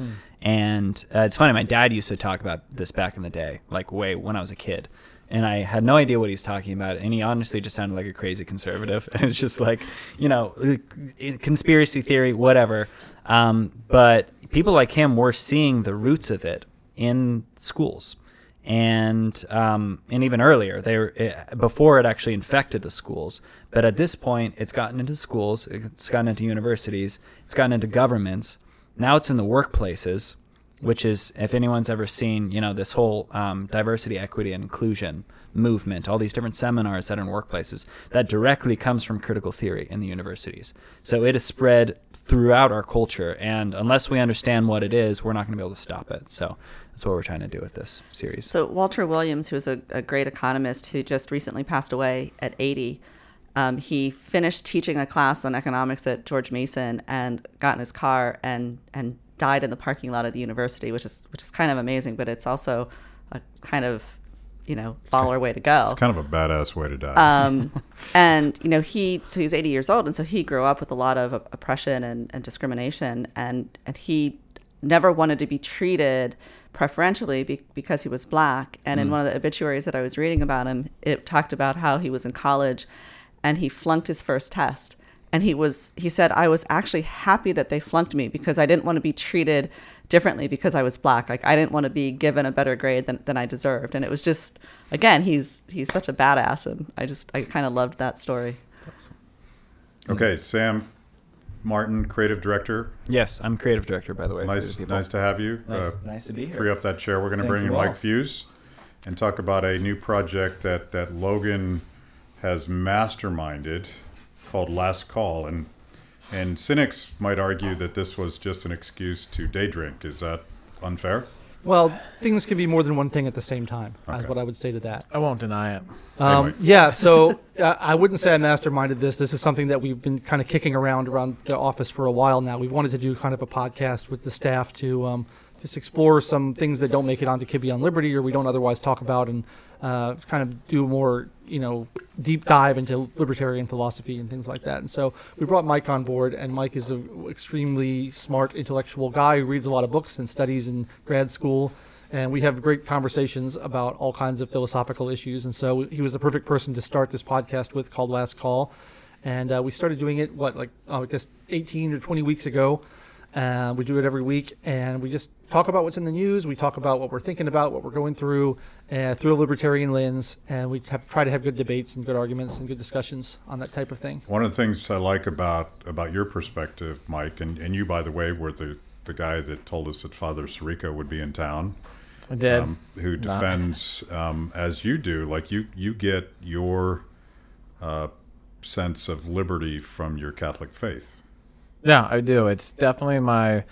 And uh, it's funny, my dad used to talk about this back in the day, like way when I was a kid. And I had no idea what he's talking about. And he honestly just sounded like a crazy conservative. [LAUGHS] And it's just like, you know, conspiracy theory, whatever. Um, but people like him were seeing the roots of it in schools and um, and even earlier, they were, uh, before it actually infected the schools. But at this point, it's gotten into schools, it's gotten into universities, it's gotten into governments. Now it's in the workplaces, which is if anyone's ever seen, you know, this whole um, diversity, equity, and inclusion movement, all these different seminars that are in workplaces, that directly comes from critical theory in the universities. So it is spread throughout our culture, and unless we understand what it is, we're not going to be able to stop it. So that's what we're trying to do with this series. So Walter Williams, who is a, a great economist who just recently passed away at 80, um, he finished teaching a class on economics at George Mason and got in his car and and died in the parking lot of the university, which is which is kind of amazing, but it's also a kind of you know baller way to go. It's kind of a badass way to die. Um, [LAUGHS] and you know he so he's 80 years old, and so he grew up with a lot of oppression and, and discrimination, and and he never wanted to be treated preferentially be, because he was black. And in mm. one of the obituaries that I was reading about him, it talked about how he was in college, and he flunked his first test. And he was he said I was actually happy that they flunked me because I didn't want to be treated differently because I was black. Like I didn't want to be given a better grade than, than I deserved. And it was just again, he's he's such a badass and I just I kind of loved that story. okay, Sam Martin, creative director. Yes, I'm creative director, by the way. Nice, the nice to have you. Uh, Nice- nice to be here. Free up that chair. We're going to bring in all. Mike Fuse and talk about a new project that that Logan has masterminded called Last Call, and and cynics might argue that this was just an excuse to day drink. Is that unfair? Well things can be more than one thing at the same time Okay. is what i would say to that I won't deny it. Um, Anyway. yeah, so uh, I wouldn't say I masterminded this. This is something that we've been kind of kicking around around the office for a while now. We've wanted to do kind of a podcast with the staff to um, just explore some things that don't make it onto Kibbe on Liberty or we don't otherwise talk about, and uh, kind of do more you know deep dive into libertarian philosophy and things like that. And so we brought Mike on board, and Mike is an extremely smart, intellectual guy who reads a lot of books and studies in grad school. And we have great conversations about all kinds of philosophical issues. And so he was the perfect person to start this podcast with called Last Call. And uh, we started doing it, what, like, oh, I guess 18 or 20 weeks ago. Uh, we do it every week, and we just talk about what's in the news. We talk about what we're thinking about, what we're going through, uh, through a libertarian lens, and we have, try to have good debates and good arguments and good discussions on that type of thing. One of the things I like about about your perspective, Mike, and, and you, by the way, were the, the guy that told us that Father Sirico would be in town. I did. Um, who defends um, as you do? Like you, you get your uh, sense of liberty from your Catholic faith. Yeah, I do. It's definitely my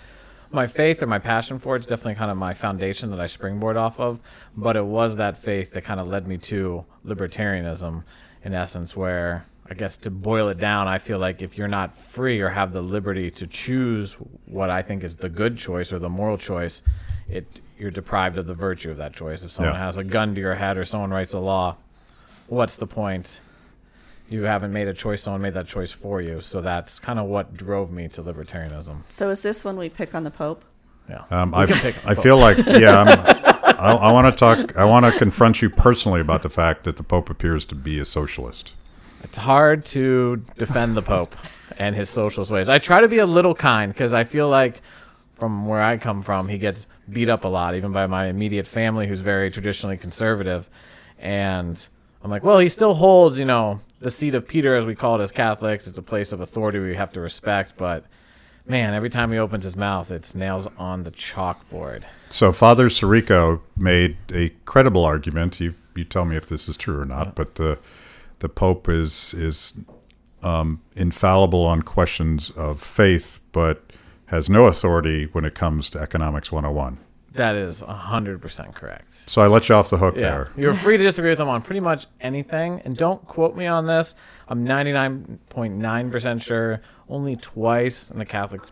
my faith or my passion for it's definitely kind of my foundation that I springboard off of. But it was that faith that kind of led me to libertarianism, in essence, where I guess to boil it down, I feel like if you're not free or have the liberty to choose what I think is the good choice or the moral choice, it you're deprived of the virtue of that choice. If someone Yeah. has a gun to your head or someone writes a law, what's the point? You haven't made a choice, someone made that choice for you. So that's kind of what drove me to libertarianism. So is this when we pick on the Pope? Yeah. Um, [LAUGHS] I, I feel like, yeah, I'm, I, I want to talk. I want to confront you personally about the fact that the Pope appears to be a socialist. It's hard to defend the Pope and his socialist ways. I try to be a little kind because I feel like, from where I come from, he gets beat up a lot, even by my immediate family, who's very traditionally conservative. And I'm like, well, he still holds, you know, the seat of Peter, as we call it as Catholics. It's a place of authority we have to respect. But man, every time he opens his mouth, it's nails on the chalkboard. So Father Sirico made a credible argument. You you tell me if this is true or not, but the the Pope is is um, infallible on questions of faith, but has no authority when it comes to economics 101. That is 100% correct. So I let you off the hook Yeah. there. You're free to disagree with them on pretty much anything. And don't quote me on this. I'm 99.9% sure only twice in the Catholic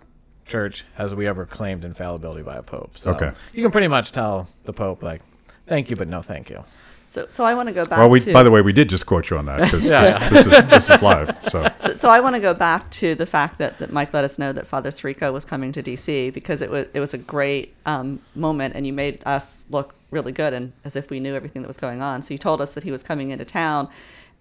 Church has we ever claimed infallibility by a pope. So Okay. you can pretty much tell the pope, like, thank you, but no thank you. So, so I want to go back Well, we to. by the way, we did just quote you on that because [LAUGHS] Yeah. this, this is this is live. So [LAUGHS] so, so I want to go back to the fact that, that Mike let us know that Father Sirico was coming to DC because it was it was a great um, moment and you made us look really good and as if we knew everything that was going on. So you told us that he was coming into town,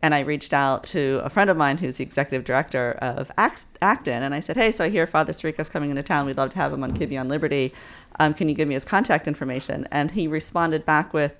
and I reached out to a friend of mine who's the executive director of Act- Acton, and I said, "Hey, so I hear Father Sirico's coming into town. We'd love to have him on Kibbe on Liberty. Um, can you give me his contact information?" And he responded back with.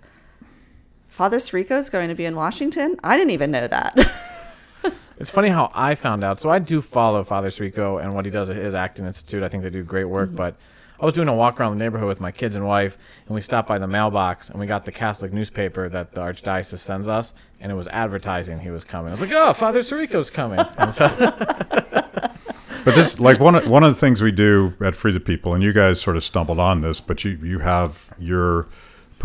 Father Sirico's going to be in Washington? I didn't even know that. [LAUGHS] It's funny how I found out. So I do follow Father Sirico and what he does at his Acton Institute. I think they do great work. Mm-hmm. But I was doing a walk around the neighborhood with my kids and wife, and we stopped by the mailbox and we got the Catholic newspaper that the Archdiocese sends us, and it was advertising he was coming. I was like, oh, Father Sirico's coming. [LAUGHS] And so, [LAUGHS] But this, like one of, one of the things we do at Free the People, and you guys sort of stumbled on this, but you you have your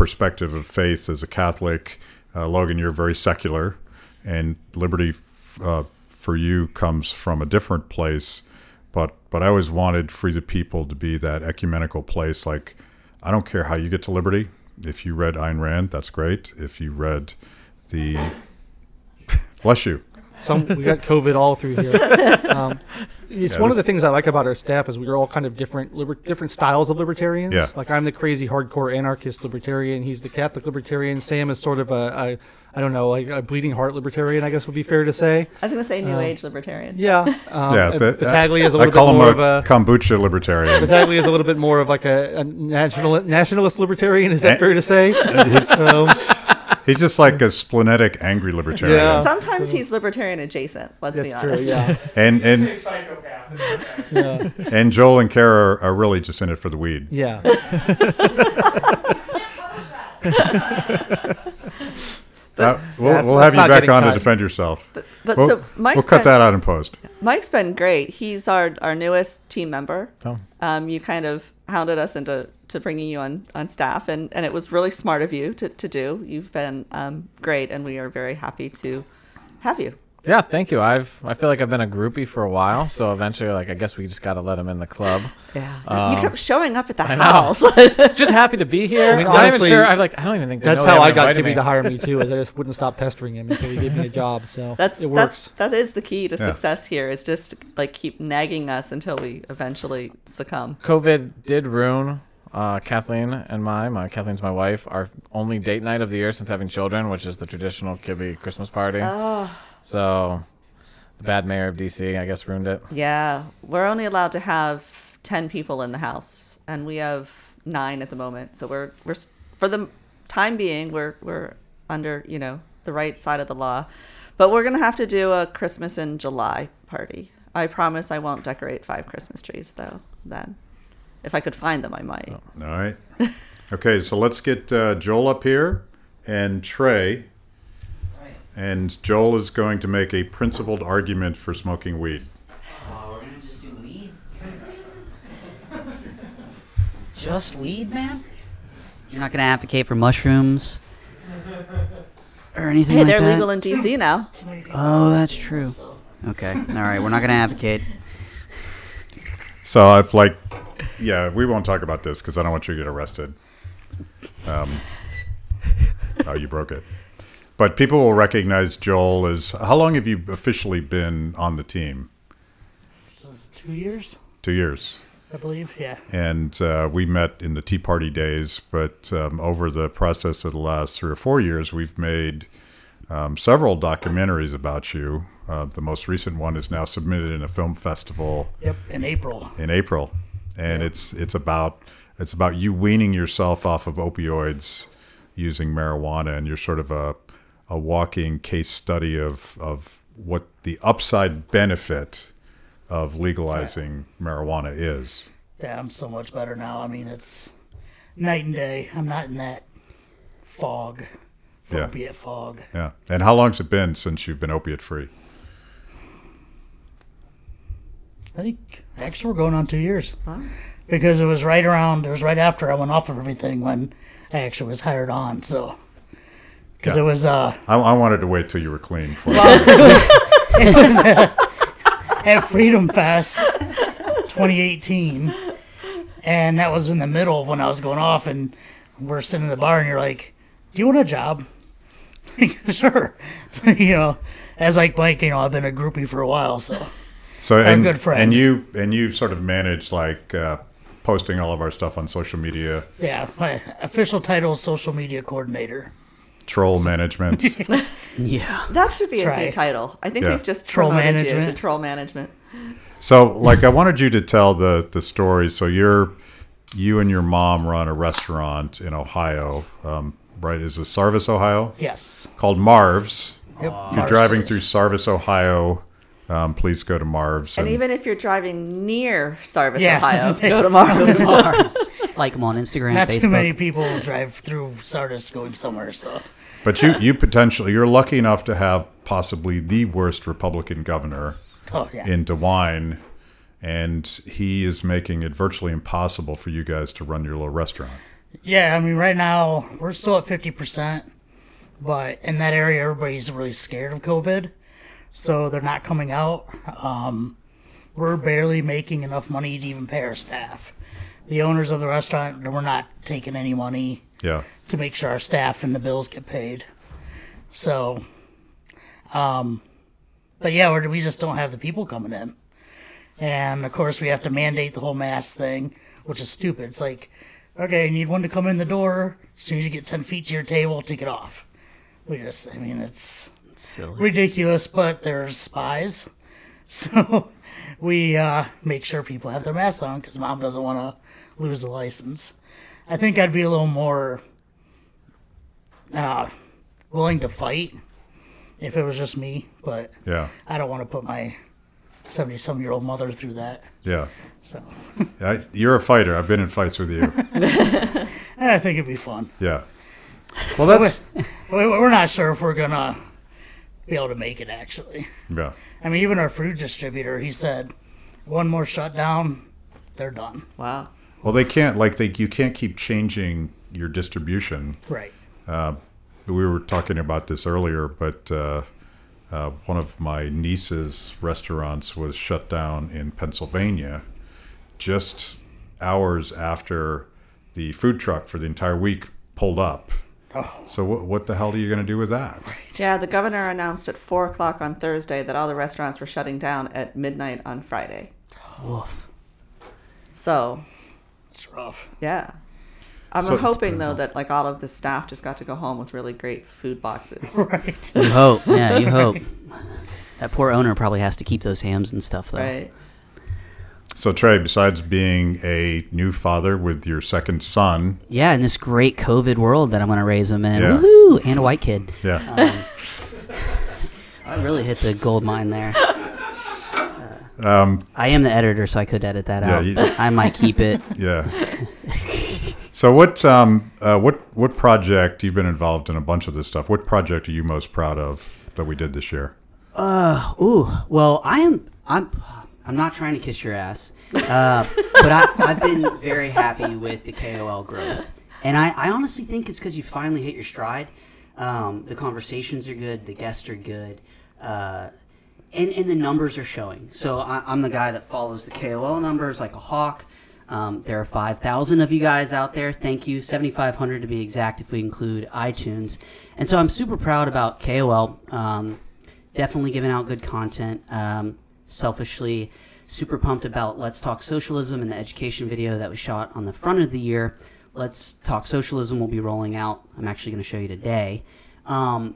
perspective of faith as a Catholic. Uh, Logan, you're very secular, and liberty uh, for you comes from a different place. But but I always wanted Free the People to be that ecumenical place. Like I don't care how you get to liberty. If you read Ayn Rand, that's great. If you read the [LAUGHS] bless you. Some we got [LAUGHS] COVID all through here. Um, it's Yeah, one of the things I like about our staff is we're all kind of different, liber- different styles of libertarians. Yeah. Like I'm the crazy hardcore anarchist libertarian. He's the Catholic libertarian. Sam is sort of a, a I don't know, like a bleeding heart libertarian. I guess would be fair to say. I was going to say New Um, Age Libertarian. Yeah. [LAUGHS] Um, Yeah, uh, the- Battaglia is a little call bit him more a of a. kombucha libertarian. Battaglia is a little bit more of like a, a national nationalist libertarian. Is that Eh, fair to say? [LAUGHS] um, He's just like a splenetic, angry libertarian. Yeah. Sometimes he's libertarian adjacent. Let's be that's true. Yeah. [LAUGHS] And and yeah. and Joel and Kara are, are really just in it for the weed. Yeah. [LAUGHS] Uh, we'll we'll have you back getting on to defend yourself. But We'll, so Mike's we'll cut been, that out in post. Mike's been great. He's our, our newest team member. Oh. Um, you kind of hounded us into to bringing you on, on staff, and, and it was really smart of you to, to do. You've been um, great, and we are very happy to have you. Yeah, thank you. I've I feel like I've been a groupie for a while, so eventually, like I guess we just got to let him in the club. Yeah. Um, you kept showing up at the I house. [LAUGHS] just happy to be here. I mean, am not even sure. I like. I don't even think That's how I got invited Kibbe to hire me too. Is I [LAUGHS] just wouldn't stop pestering him until he gave me a job. So [LAUGHS] that's it works. that is the key to Yeah. success here is just like keep nagging us until we eventually succumb. COVID did ruin uh, Kathleen and my, my Kathleen's my wife, our only date night of the year since having children, which is the traditional Kibbe Christmas party. Oh, So the bad mayor of DC, I guess, ruined it. yeah. We're only allowed to have 10 people in the house and we have 9 at the moment. So we're we're for the time being we're we're under, you know, the right side of the law. But we're going to have to do a Christmas in July party. I promise I won't decorate five Christmas trees though then. If I could find them, I might. All right. [LAUGHS] Okay, so let's get uh, Joel up here and Trey. And Joel is going to make a principled argument for smoking weed. Oh, we're gonna just do weed? just weed, man? You're not gonna advocate for mushrooms? Or anything Hey, like they're that? legal in DC now. Oh, that's true. Okay, alright, we're not gonna advocate. So I've like, yeah, we won't talk about this because I don't want you to get arrested. Um, [LAUGHS] oh, you broke it. But people will recognize Joel as. How long have you officially been on the team? This is two years, Two years. I believe. Yeah. and uh, we met in the Tea Party days. But um, over the process of the last three or four years, we've made um, several documentaries about you. Uh, the most recent one is now submitted in a film festival Yep. In April. in April, and it's it's about it's about you weaning yourself off of opioids using marijuana, and you're sort of a a walking case study of of what the upside benefit of legalizing marijuana is. Yeah, I'm so much better now. I mean, it's night and day. I'm not in that fog, Yeah. opiate fog. Yeah. And how long's it been since you've been opiate free? I think actually we're going on two years because it was right around. It was right after I went off of everything when I actually was hired on. So because Yeah. it was uh I, I wanted to wait till you were clean. Before [LAUGHS] it was uh, at Freedom Fest 2018, and that was in the middle of when I was going off, and we're sitting in the bar, and you're like, "Do you want a job?" [LAUGHS] sure. [LAUGHS] So, you know, as like Mike, you know, I've been a groupie for a while, so so I'm a and, good friend. and you and you sort of manage like uh, posting all of our stuff on social media, yeah. My official title is social media coordinator. troll management. [LAUGHS] Yeah. That should be his new title. I think Yeah. we've just Troll promoted you to management. troll management. So, like, I wanted you to tell the the story. So, you're you and your mom run a restaurant in Ohio, um, right? Is it Sardis, Ohio? Yes. Called Marv's. Yep. If you're driving through Sardis, Ohio, um, please go to Marv's. And even if you're driving near Sardis, Yeah, I was Ohio, gonna [LAUGHS] say- go to Marv's. [LAUGHS] Mars. like them on Instagram, Not Facebook. too many people drive through Sardis going somewhere, so but you you potentially you're lucky enough to have possibly the worst Republican governor oh yeah. in DeWine, and he is making it virtually impossible for you guys to run your little restaurant. Yeah, I mean, right now we're still at fifty percent, but in that area, everybody's really scared of COVID, so they're not coming out. Um, we're barely making enough money to even pay our staff. The owners of the restaurant, we're not taking any money Yeah. to make sure our staff and the bills get paid. So, um, but yeah, we're, we just don't have the people coming in. And of course, we have to mandate the whole mask thing, which is stupid. It's like, okay, you need one to come in the door. As soon as you get 10 feet to your table, take it off. We just, I mean, it's Silly. ridiculous, but there's spies. [LAUGHS] So we uh, make sure people have their masks on because mom doesn't want to lose the license. I think I'd be a little more uh, willing to fight if it was just me, but Yeah. I don't want to put my 70 some year old mother through that. Yeah. So I, you're a fighter. I've been in fights with you. [LAUGHS] I think it'd be fun. Yeah. Well, So that's we- We're not sure if we're going to be able to make it, actually. yeah. I mean, even our food distributor, he said, one more shutdown, they're done. Wow. Well, they can't like they you can't keep changing your distribution. Right. We were talking about this earlier, but uh, uh, one of my niece's restaurants was shut down in Pennsylvania just hours after the food truck for the entire week pulled up. Oh. So what, what the hell are you going to do with that? Yeah, the governor announced at four o'clock on Thursday that all the restaurants were shutting down at midnight on Friday. Woof. So It's rough. yeah, I'm So- hoping though that like all of the staff just got to go home with really great food boxes. [LAUGHS] Right. You hope. Yeah, you hope. That poor owner probably has to keep those hams and stuff, though. right. So Trey, besides being a new father with your second son, Yeah, in this great COVID world that I'm going to raise him in. Yeah. Woohoo! And a white kid. yeah, [LAUGHS] I really hit the gold mine there. um, I am the editor, so I could edit that Yeah, out. you- I might keep it. [LAUGHS] yeah. So what um, uh, what what project you've been involved in a bunch of this stuff? What project are you most proud of that we did this year? Ooh, well, I am. I'm. I'm not trying to kiss your ass, uh, but I, I've been very happy with the KOL growth, and I, I honestly think it's because you finally hit your stride. Um, the conversations are good, the guests are good, uh, and and the numbers are showing. So I, I'm the guy that follows the KOL numbers like a hawk. Um, there are 5,000 of you guys out there. Thank you. 7,500 to be exact if we include iTunes. And so I'm super proud about KOL. Um, definitely giving out good content. Um, selfishly, super pumped about Let's Talk Socialism and the education video that was shot on the front of the year. Let's Talk Socialism will be rolling out. I'm actually going to show you today. Um,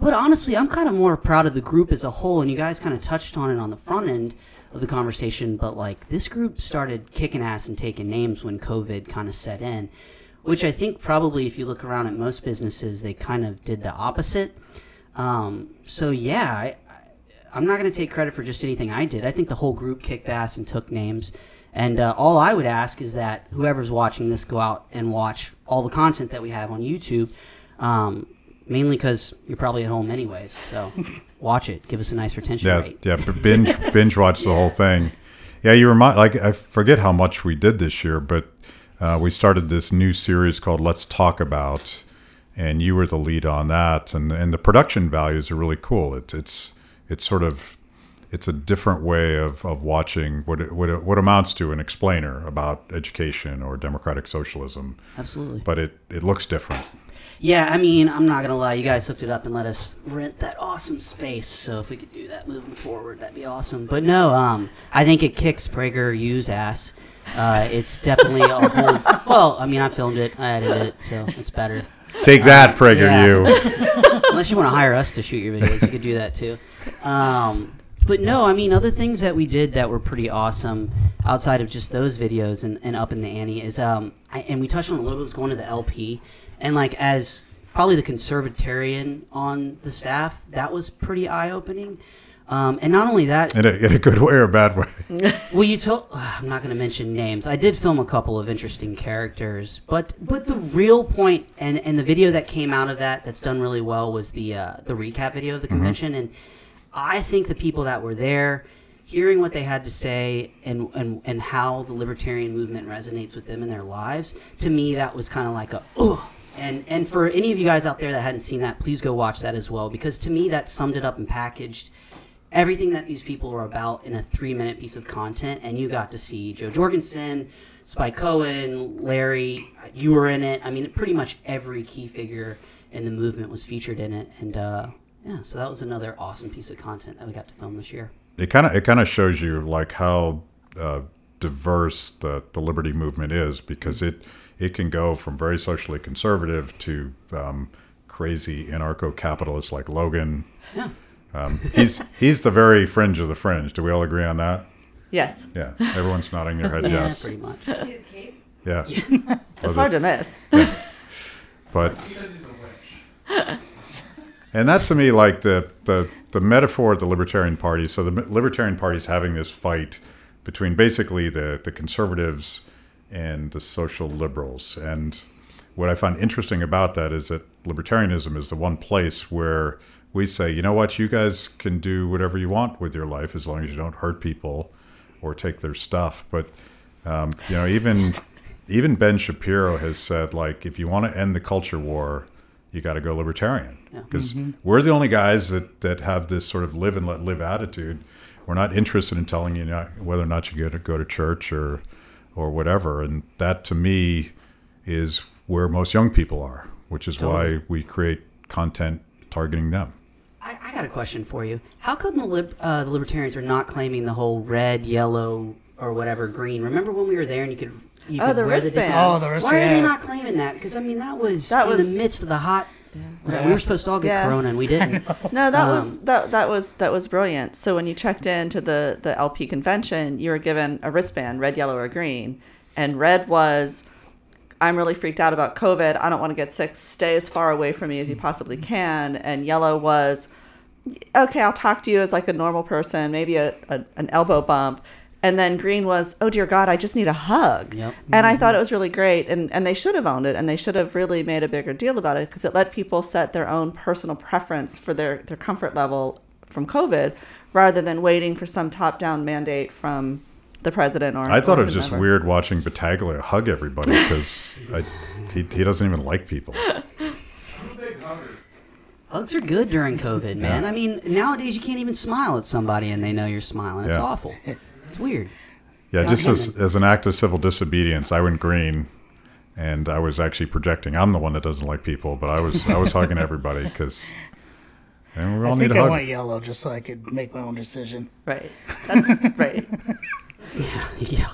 but honestly, I'm kind of more proud of the group as a whole, and you guys kind of touched on it on the front end of the conversation. But like, this group started kicking ass and taking names when COVID kind of set in, which I think probably if you look around at most businesses, they kind of did the opposite. Um, so yeah, I, I'm not going to take credit for just anything I did. I think the whole group kicked ass and took names. And uh, all I would ask is that whoever's watching this go out and watch all the content that we have on YouTube. Um, mainly because you're probably at home anyways. So [LAUGHS] watch it. Give us a nice retention Yeah, rate. yeah. b- Binge [LAUGHS] binge watch the whole thing. Yeah, you remind like I forget how much we did this year, but uh, we started this new series called Let's Talk About, and you were the lead on that, and and the production values are really cool. It's it's it's sort of it's a different way of, of watching what it, what it, what amounts to an explainer about education or democratic socialism, Absolutely. but it it looks different. Yeah, I mean, I'm not gonna lie. You guys hooked it up and let us rent that awesome space. So if we could do that moving forward, that'd be awesome. But no, um, I think it kicks Prager U's ass. Uh, it's definitely a whole. [LAUGHS] Well, I mean, I filmed it, I edited it, so it's better. Take that, Prager, yeah. you. [LAUGHS] Unless you want to hire us to shoot your videos, you could do that too. Um, but no, I mean, other things that we did that were pretty awesome outside of just those videos and, and up in the ante is, um, I, and we touched on a little bit, was going to the LP. And like, as probably the conservatarian on the staff, that was pretty eye opening. Um, and not only that, In a, in a good way or a bad way. [LAUGHS] well, you told. I'm not going to mention names. I did film a couple of interesting characters, but but the real point and and the video that came out of that that's done really well was the uh, the recap video of the convention, and I think the people that were there, hearing what they had to say and and and how the libertarian movement resonates with them in their lives, to me that was kind of like a ugh. And and for any of you guys out there that hadn't seen that, please go watch that as well because to me that summed it up and packaged everything that these people are about in a three minute piece of content and you got to see jo jorgensen spike cohen larry you were in it i mean pretty much every key figure in the movement was featured in it and uh, yeah so that was another awesome piece of content that we got to film this year it kind of it kind of shows you like how uh, diverse the, the liberty movement is because it it can go from very socially conservative to um, crazy anarcho-capitalists like Logan. Yeah. Um, he's he's the very fringe of the fringe. Do we all agree on that? Yes. Yeah. Everyone's nodding their head [LAUGHS] yeah yes. pretty much Yeah. [LAUGHS] It's hard to miss. But [LAUGHS] and that to me like the the the metaphor of the libertarian party so the libertarian party is having this fight between basically the the conservatives and the social liberals. And what i find interesting about that is that libertarianism is the one place where we say you know what? You guys can do whatever you want with your life as long as you don't hurt people or take their stuff. But um, you know even even ben shapiro has said like if you want to end the culture war you got to go libertarian Yeah. because we're the only guys that, that have this sort of live and let live attitude. We're not interested in telling you not, whether or not you go to go to church or or whatever, and that to me is where most young people are, which is why we create content targeting them. I, I got a question for you. How come the, lib, uh, the libertarians are not claiming the whole red, yellow, or whatever green? Remember when we were there and you could you Oh, the wear wristbands. different- Oh, the wrist- Why are they not claiming that? Because I mean that was That in was- the midst of the hot. Yeah. We were supposed to all get Yeah. corona and we didn't. [LAUGHS] No, that Um, was that that was that was brilliant. So when you checked into the the LP convention, you were given a wristband, red, yellow, or green, and red was I'm really freaked out about COVID. I don't want to get sick. Stay as far away from me as you possibly can. And yellow was okay. I'll talk to you as like a normal person, maybe a, a an elbow bump. And then green was, oh dear God, I just need a hug. Yep. And I thought mm-hmm. it was really great. And, and they should have owned it and they should have really made a bigger deal about it because it let people set their own personal preference for their, their comfort level from COVID rather than waiting for some top down mandate from the president or I thought or it was just whomever. weird watching Battaglia hug everybody [LAUGHS] because he, he doesn't even like people. Hugs are good during COVID, man. Yeah. I mean, nowadays you can't even smile at somebody and they know you're smiling. It's Yeah. awful. [LAUGHS] It's weird. Yeah, God just damn as, as an act of civil disobedience, I went green, and I was actually projecting. I'm the one that doesn't like people, but I was I was hugging everybody because, and we all I need think a I hug. went yellow just so I could make my own decision. Right. That's right. [LAUGHS] Yeah.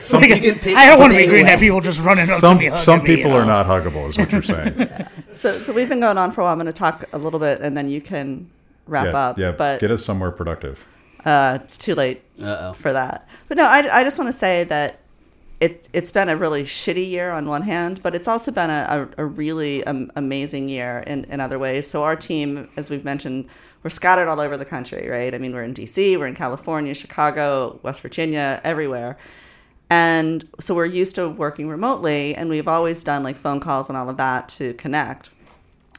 Some, you can pick I don't want to be green. away. Have people just running up Some to me. hugging some me, people you are know? not huggable, is what you're [LAUGHS] saying. So, so we've been going on for a while. I'm going to talk a little bit and then you can wrap yeah, up. yeah. but get us somewhere productive. Uh, it's too late Uh-oh. for that. But no, I, I just want to say that it, it's been a really shitty year on one hand, but it's also been a, a, a really um, amazing year in, in other ways. So our team, as we've mentioned, we're scattered all over the country, right? I mean, we're in DC, we're in California, Chicago, West Virginia, everywhere. And so we're used to working remotely, and we've always done like phone calls and all of that to connect.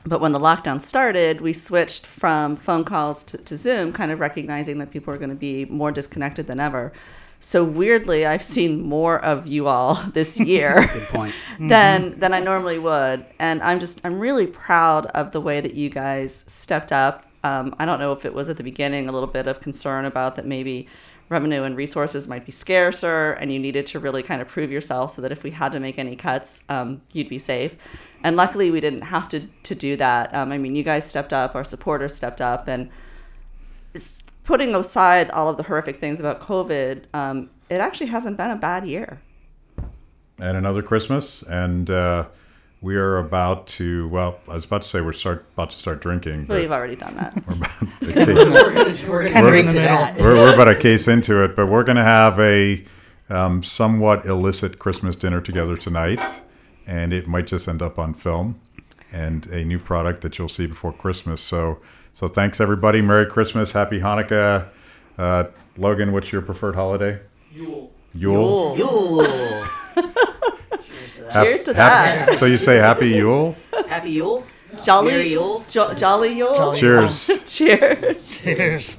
But when the lockdown started, we switched from phone calls to, to Zoom, kind of recognizing that people are going to be more disconnected than ever. So weirdly, I've seen more of you all [LAUGHS] this [LAUGHS] year point. [LAUGHS] than than I normally would, and I'm just I'm really proud of the way that you guys stepped up. Um, I don't know if it was at the beginning a little bit of concern about that maybe revenue and resources might be scarcer, and you needed to really kind of prove yourself so that if we had to make any cuts, um, you'd be safe. And luckily, we didn't have to to do that. Um, I mean, you guys stepped up, our supporters stepped up, and putting aside all of the horrific things about COVID, um, it actually hasn't been a bad year. and another Christmas, and uh, we are about to. Well, I was about to say we're start about to start drinking, But but we've already done that. we're about, [LAUGHS] we're gonna, we're gonna Kind of get in the to that. we're, we're about a case into it, but we're going to have a um, somewhat illicit Christmas dinner together tonight, and it might just end up on film, and a new product that you'll see before Christmas. So, so thanks everybody. Merry Christmas, Happy Hanukkah. Uh, Logan, what's your preferred holiday? Yule. Yule. Yule. Hap- [LAUGHS] [LAUGHS] Cheers to hap- that. So you say Happy Yule? Happy Yule. Jolly Merry Yule. Jo- jolly Yule. Jolly Cheers. [LAUGHS] Cheers. Cheers.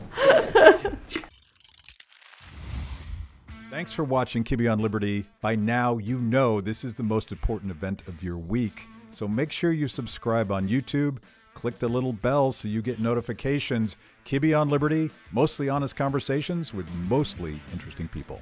Thanks for watching Kibbe on Liberty. By now, you know this is the most important event of your week. So make sure you subscribe on YouTube. Click the little bell so you get notifications. Kibbe on Liberty, mostly honest conversations with mostly interesting people.